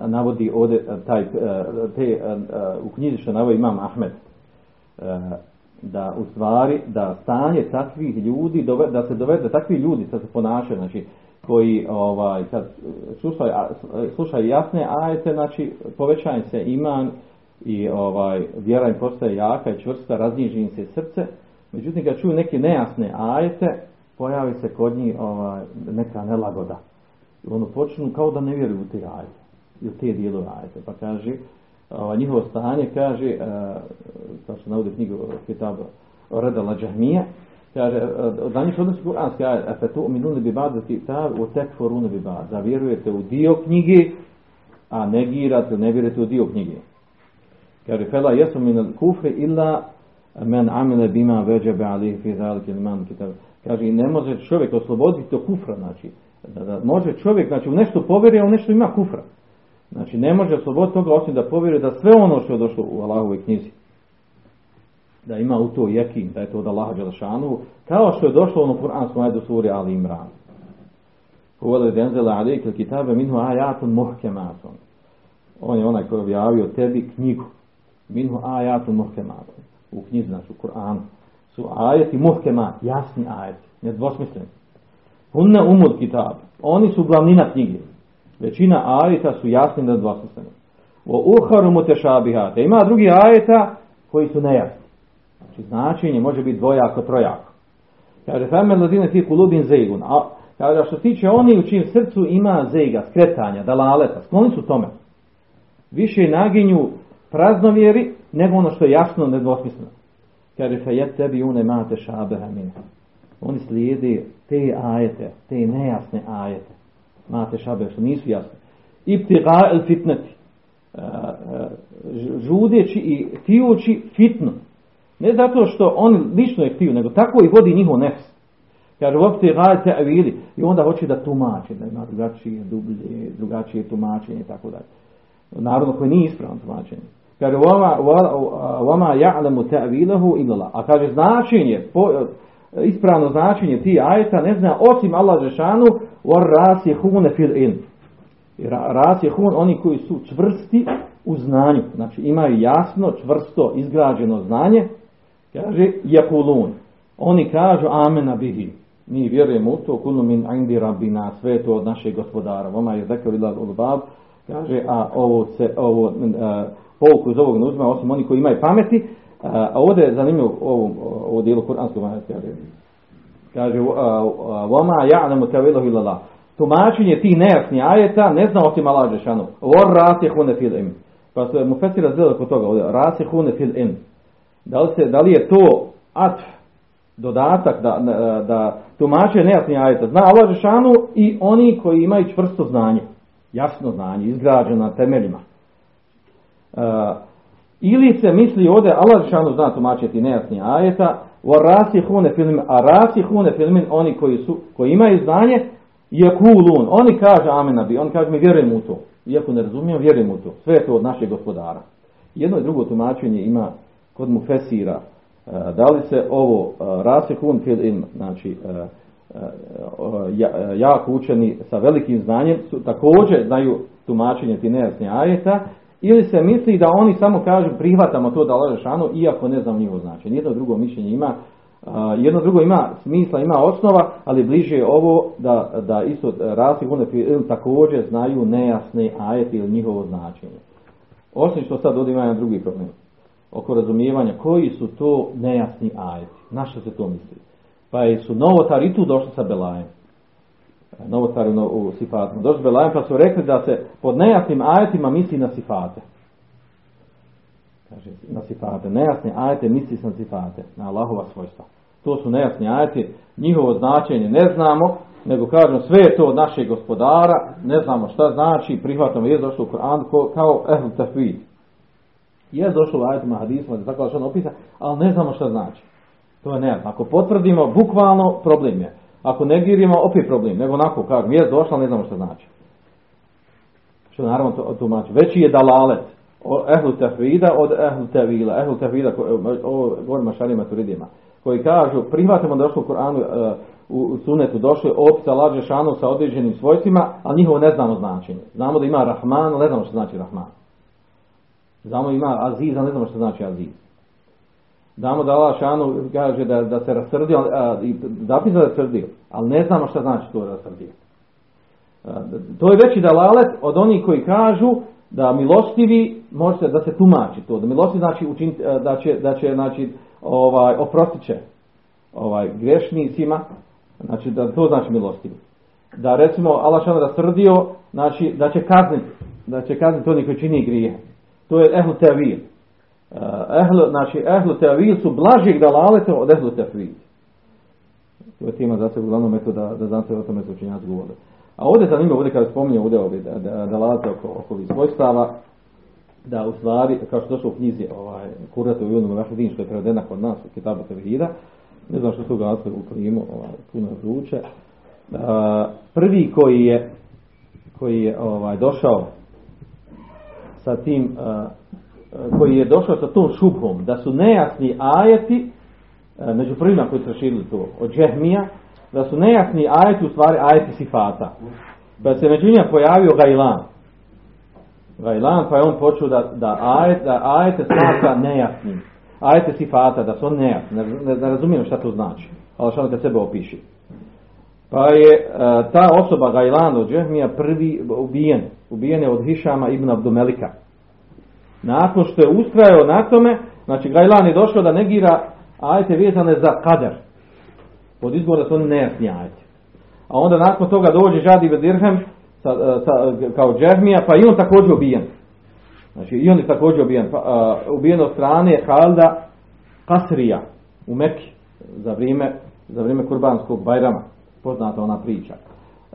navodi ovdje taj, te, u knjizi što navodi imam Ahmed da u stvari da stanje takvih ljudi da se dovede takvi ljudi sad se ponašaju znači koji ovaj kad slušaju, slušaju jasne ajete znači povećanje se iman i ovaj vjera im postaje jaka i čvrsta razniži im se srce. Međutim kad čuju neke nejasne ajete pojavi se kod njih ovaj, neka nelagoda. I ono počnu kao da ne vjeruju u te ajete i u te dijelove ajete. Pa kaže, a, njihovo stanje kaže, kao što navode knjigu Kitab Redala Džahmija, kaže, da njih odnosi kuranski ajet, a fe tu minune bi bad kitab, u tekforune bi bad. Da vjerujete u dio knjige, a negirate, ne vjerujete u dio knjige. Kaže, fela jesu min kufri illa men amile bima veđebe alihi fi zalike iman kitab. Kaže, ne može čovjek osloboditi to kufra, znači, da, da može čovjek, znači, u nešto povjeruje, a u nešto ima kufra. Znači ne može osloboditi toga osim da povjeruje da sve ono što je došlo u Allahovoj knjizi da ima u to jekin, da je to od Allaha Đelešanu, kao što je došlo ono Kur'anskom ajedu suri Ali Imran. Uvele denzela alejke kitabe minhu ajatun muhkematun. On je onaj koji je objavio tebi knjigu. Minhu ajatun muhkematun. U knjizi, znači u. Su ajeti muhkemat, jasni ajeti, nedvosmisleni. Hunne umud kitab. Oni su glavnina knjige. Većina ajeta su jasni da dvosmisleni. O uharu. Ima drugi ajeta koji su nejasni. Znači značenje može biti dvojako, trojako. Kaže, femme ladine ti kulubin zeigun. A, kaže, što se tiče oni u čijem srcu ima zeiga, skretanja, dalaleta, skloni su tome. Više naginju praznovjeri nego ono što je jasno, nedvosmisleno. Kaže, fe jet tebi une mate šabeha. Oni slijede te ajete, te nejasne ajete mate šabe, što nisu jasne. Ibtiga el fitneti. E, e, žudeći i htijući fitnu. Ne zato što oni lično je htiju, nego tako i vodi njihov nefs. Kaže, uopšte radite avili. I onda hoće da tumači, da ima drugačije dublje, drugačije tumačenje i tako dalje. Narodno koje nije ispravno tumačenje. Kaže, vama ja'lemu ta'vilahu ilala. A kaže, značenje, po, ispravno značenje ti ajeta ne zna osim Allah Žešanu war ras je hune fil in. Ras je hun, oni koji su čvrsti u znanju. Znači imaju jasno, čvrsto, izgrađeno znanje. Kaže, jakulun. Oni kažu amena bihi. Mi vjerujemo u to, kunu min indi rabbina, sve to od našeg gospodara. Voma je zekao ila bab, kaže, a ovo se, ovo, a, pouku iz ovog ne uzima, osim oni koji imaju pameti, a ovdje je zanimljivo ovo, ovo dijelu kuranskog. Kaže, voma ja'lamu tawilahu illa Allah. Tumačenje tih nejasnih ajeta ne zna osim Allah Žešanu. Vor rasihune fil im. Pa se mu fesira zdjela kod toga ovdje. Rasihune fil im. Da li, se, da li je to atf, dodatak da, da, tumače nejasnih ajeta. Zna Allah Žešanu i oni koji imaju čvrsto znanje. Jasno znanje, izgrađeno na temeljima. Uh, ili se misli ovdje, Allah Žešanu zna tumačiti nejasnih ajeta, rasihune filmin, a rasihune filmin, oni koji, su, koji imaju znanje, je kulun, oni kaže amen nabi, oni kaže mi vjerujem u to. Iako ne razumijem, vjerujem u to. Sve je to od našeg gospodara. Jedno i drugo tumačenje ima kod mu fesira. Da li se ovo rasihun fil ilm, znači jako učeni sa velikim znanjem, su, također znaju tumačenje ti nejasne ajeta, ili se misli da oni samo kažu prihvatamo to da laže šanu, iako ne znam njihovo značenje. Jedno drugo mišljenje ima, jedno drugo ima smisla, ima osnova, ali bliže je ovo da, da isto rasli ili također znaju nejasne ajete ili njihovo značenje. Osim što sad ovdje ima jedan drugi problem. Oko razumijevanja koji su to nejasni ajeti. Na što se to misli? Pa su novotari i tu došli sa Belajem novotari u sifatima. Došli Belajem pa su rekli da se pod nejasnim ajetima misli na sifate. Kaže, na sifate. Nejasne ajete misli na sifate, na Allahova svojstva. To su nejasni ajeti, njihovo značenje ne znamo, nego kažemo sve je to od našeg gospodara, ne znamo šta znači, prihvatamo, je došlo u Koran kao ehl tafid. Je došlo u ajetima hadisma, da tako opisa, ali ne znamo šta znači. To je nejasno. Ako potvrdimo, bukvalno problem je. Ako negirimo, opet problem. Nego onako, kažem, je došla, ne znamo šta znači. Što naravno to, to znači. Veći je dalalet ehlu tefida od ehlu tevila. Ehlu tefida, ovo govorimo mašarima turidima, koji kažu, prihvatimo da došlo u Koranu, uh, u sunetu došlo je opisa lađe šanu sa određenim svojstvima, a njihovo ne znamo značenje. Znamo da ima Rahman, ne znamo što znači Rahman. Znamo da ima Aziz, a ne znamo što znači Aziz. Znamo da Allah šanu kaže da, da se rasrdio, zapisa da rasrdio, ali ne znamo šta znači to rasrdio. To je veći dalalet od onih koji kažu da milostivi može se, da se tumači to. Da milostivi znači učin, da će, da će znači, ovaj, oprostit će ovaj, grešnicima, znači da to znači milostivi. Da recimo Allah šanu rasrdio, znači da će kazniti, da će kazniti oni koji čini grije. To je ehlu tevil. Ehlu, znači ehlu tevil su blažih dalaleta od ehlu tevil. To je tima za se uglavnom metoda da znate o tome su učinjaci govorili. A ovdje zanimljivo, ovdje kada spominje ovdje ovdje da, da, dalalete oko, oko ovih svojstava, da u stvari, kao što došlo u knjizi ovaj, Kuratu i Unumu Vašu što je prevedena kod nas u Kitabu Tevhida, ne znam što su ga u klimu, ovaj, puno zvuče, uh, prvi koji je koji je ovaj došao sa tim uh, koji je došao sa tom šubhom da su nejasni ajeti uh, među prvima koji su širili to od Džehmija da su nejasni ajeti u stvari ajeti sifata. Pa se među njima pojavio Gajlan. Gajlan pa je on počeo da, da, ajet, da ajete smatra nejasnim. Ajete sifata da su on nejasni. Ne, ne, ne razumijem šta to znači ali što kad sebe opiši Pa je uh, ta osoba Gajlan od Džehmija prvi ubijen. Ubijen je od Hišama ibn Abdumelika. Nakon što je ustrajao na tome, znači Gajlan je došao da negira ajte vezane za kader. Pod izbor da su oni nejasni ajte. A onda nakon toga dođe Žadi Vedirhem sa, sa, kao Džehmija, pa i on također ubijen. Znači i on je također ubijen. Pa, uh, ubijen od strane Halda Kasrija u Mekki za vrijeme, za vrijeme kurbanskog bajrama poznata ona priča.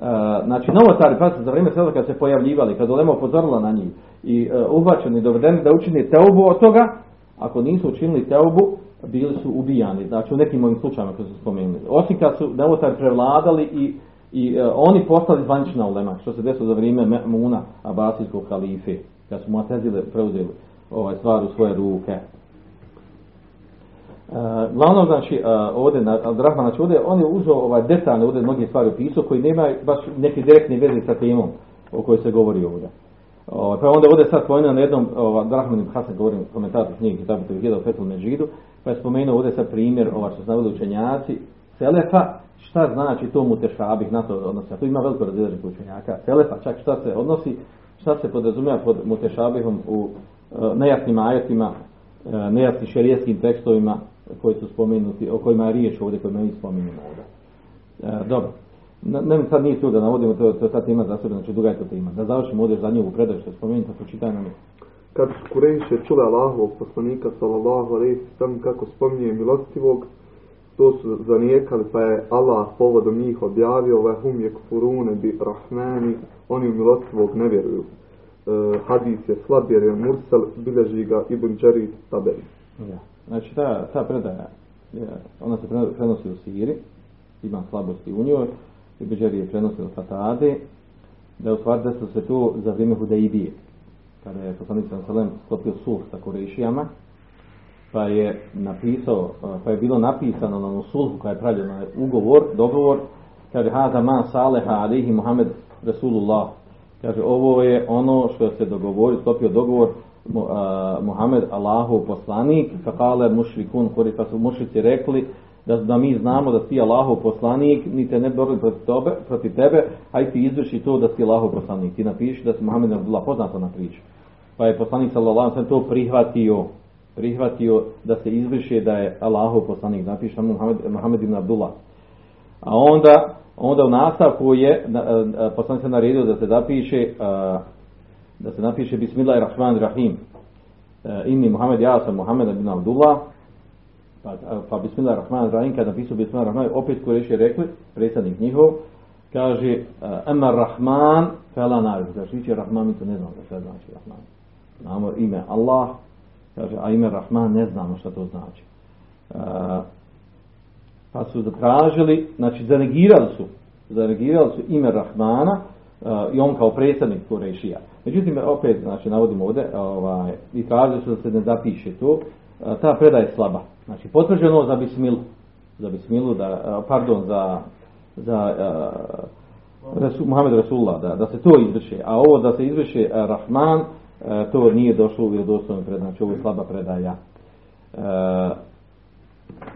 E, znači, novotari, pa za vrijeme sada kad se pojavljivali, kad ulema upozorila na njih i e, uhvaćeni, dovedeni da učini teubu od toga, ako nisu učinili teubu, bili su ubijani. Znači, u nekim ovim slučajima koji su spomenuli. Osim kad su novotari prevladali i, i e, oni postali zvanična ulema, što se desilo za vrijeme Muna, Abasijskog halife, kad su Muatezile preuzeli ovaj stvar u svoje ruke. Glavno znači uh, ovdje na Abdurrahman znači ovdje on je uzeo ovaj detaljno ovdje mnoge stvari opisao koji nema baš neke direktne veze sa temom o kojoj se govori ovdje. Ovaj, pa onda ovdje sad spomenuo na jednom, Abdurrahman ibn Hasan govorim komentator knjige Kitabu Tevhida u Fetul Međidu, pa je spomenuo ovdje sad primjer, ovaj što su naveli učenjaci, Selefa, šta znači to mutešabih na to odnosi, a tu ima veliko razilaženje učenjaka, Selefa, čak šta se odnosi, šta se podrazumijeva pod mutešabihom u nejasnim ajetima, nejasnim šerijskim tekstovima koji su spomenuti, o kojima je riječ ovdje, kojima mi spominjemo ovdje. Uh, dobro. Ne, sad nije tu da navodimo, to, to sad ima za sebe, znači duga je to tema. Da završimo ovdje za nju u predaju što spomenuti, pročitaj nam je. Kad su Kurejše čule Allahovog poslanika sallallahu alejhi sam kako spominje milostivog, to su zanijekali pa je Allah povodom njih objavio ve hum yekfurune bi rahmani, oni u milostivog ne vjeruju. E, hadis je slab jer je mursal, bilježi ga Ibn Đarid Taberi. Ja. Znači ta, ta predaja, ona se prenosi u Siri, ima slabosti u njoj, i Beđeri je prenosio od Fatade, da je u stvari desilo se to za vrijeme Hudaibije, kada je poslanik Salem sklopio sulh sa Kurešijama, pa je napisao, pa je bilo napisano na sulhu koja je pravljena ugovor, dogovor, kaže Hada ma saleha alihi Muhammed Rasulullah. Kaže, ovo je ono što se dogovori, sklopio dogovor Muhammed Allahov poslanik, kakale mušrikun, koji pa su mušrici rekli, da, da mi znamo da si Allahov poslanik, ni te ne borili protiv tebe, protiv tebe, aj ti izvrši to da si Allahov poslanik. Ti napiši da si Muhammed Abdullah poznato na priču. Pa je poslanik sallallahu alejhi to prihvatio, prihvatio da se izvrši da je Allahov poslanik. Napiše Muhammed Muhammed ibn Abdullah. A onda onda u nastavku je poslanik se naredio da se zapiše da se napiše Bismillahirrahmanirrahim. Inni Muhammed ja sam Muhammed ibn Abdullah Pa, pa Bismillah Rahman Rahim, kada napisao Bismillah Rahman, opet koji je rekli, predstavnik njihov, kaže, Emar Rahman, fela narif, kaže, viće Rahman, mi to ne znamo šta znači Rahman. Znamo ime Allah, kaže, a ime Rahman ne znamo šta to znači. Uh, pa su zatražili, znači zanegirali su, zanegirali su ime Rahmana i on kao predstavnik Kurešija. Međutim, opet, znači, navodimo ovdje, ovaj, i tražili su da se ne zapiše to, uh, ta predaja je slaba. Znači potvrđeno za bismilu, za bismilu da pardon za za Resul, Muhammed Rasulullah da, da se to izvrše, a ovo da se izvrše Rahman, to nije došlo u vjerodostojnom predaji, znači ovo je slaba predaja.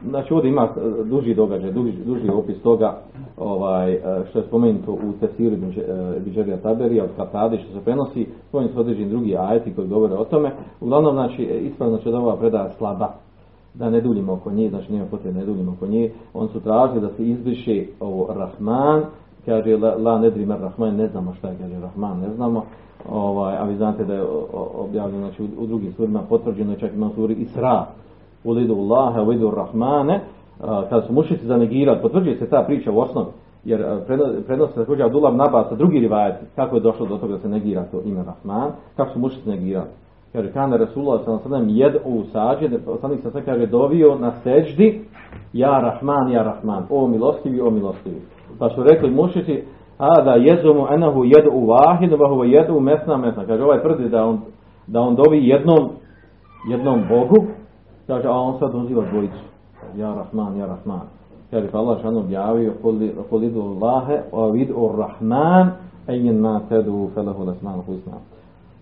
Znači ovdje ima duži događaj, duži, duži opis toga ovaj, što je spomenuto u tesiru Biđerija Taberi od Katade što se prenosi, spomenuti su određeni drugi ajeti koji govore o tome. Uglavnom, znači, ispravno znači da ova predaja slaba, da ne duljimo oko nje, znači nema potrebe ne duljimo oko nje, on su tražili da se izbriše ovo Rahman, kaže la, la Rahman, ne znamo šta je, kaže Rahman, ne znamo, ovaj, a vi znate da je objavljeno znači, u, u drugim surima, potvrđeno je čak ima suri Isra, u lidu Allahe, u lidu Rahmane, kada su mušici zanegirali, potvrđuje se ta priča u osnovi, jer prenosi također Abdullah Nabas sa drugi rivajet, kako je došlo do toga da se negira to ime Rahman, kako su mušici negirali. Kaže, kana Rasulullah s.a.v. jed u sađe, poslanik sa sve kaže, dovio na seđdi, ja Rahman, ja Rahman, o milostivi, o milostivi. Pa su rekli mušici, a da jezumu enahu jed u vahinu, va huva jed mesna, mesna. Kaže, ovaj tvrdi da on, da on dovi jednom, jednom Bogu, kaže, a on sad uziva dvojicu. Ja Rahman, ja Rahman. Kaže, pa Allah šan objavio, kolidu Allahe, a vidu Rahman, enjen ma tedu felahu lesmanu husna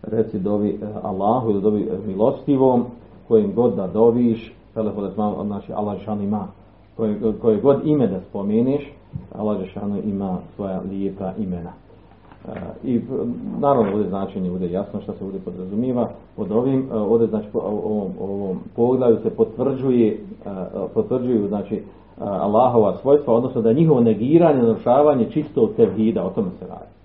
reci dovi eh, Allahu ili dovi milostivom kojim god da doviš da smo znači Allah šan ima koje, koje god ime da spomeniš Allah šan ima svoja lijepa imena i naravno ovdje značenje ovdje jasno što se ovdje podrazumiva pod ovim uh, ovdje znači ovom, ovom pogledaju se potvrđuje uh, potvrđuju znači Allahova svojstva odnosno da je njihovo negiranje narušavanje čisto tevhida. O tome se radi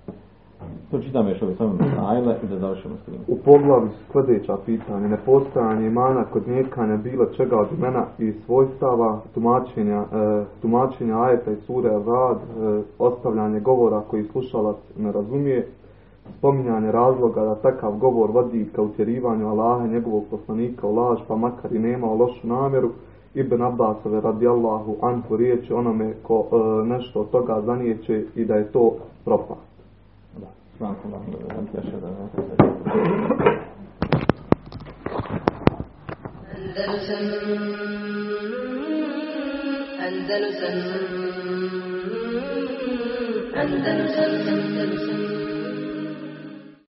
Pročitam još ove samo sajle i da završimo s tim. U poglavi sljedeća pitanja, nepostojanje imana kod njekanja bilo čega od imena i svojstava, tumačenja, e, tumačenja ajeta i sure rad, e, ostavljanje govora koji slušalac ne razumije, spominjanje razloga da takav govor vodi ka utjerivanju Allaha njegovog poslanika u laž, pa makar i nema lošu namjeru, Ibn Abbasove radijallahu anhu riječi onome ko e, nešto od toga zanijeće i da je to propast. سبحانك اللهم وبحمدك أشهد أن لا إله إلا أنت أندلسن أندلسن أندلسن.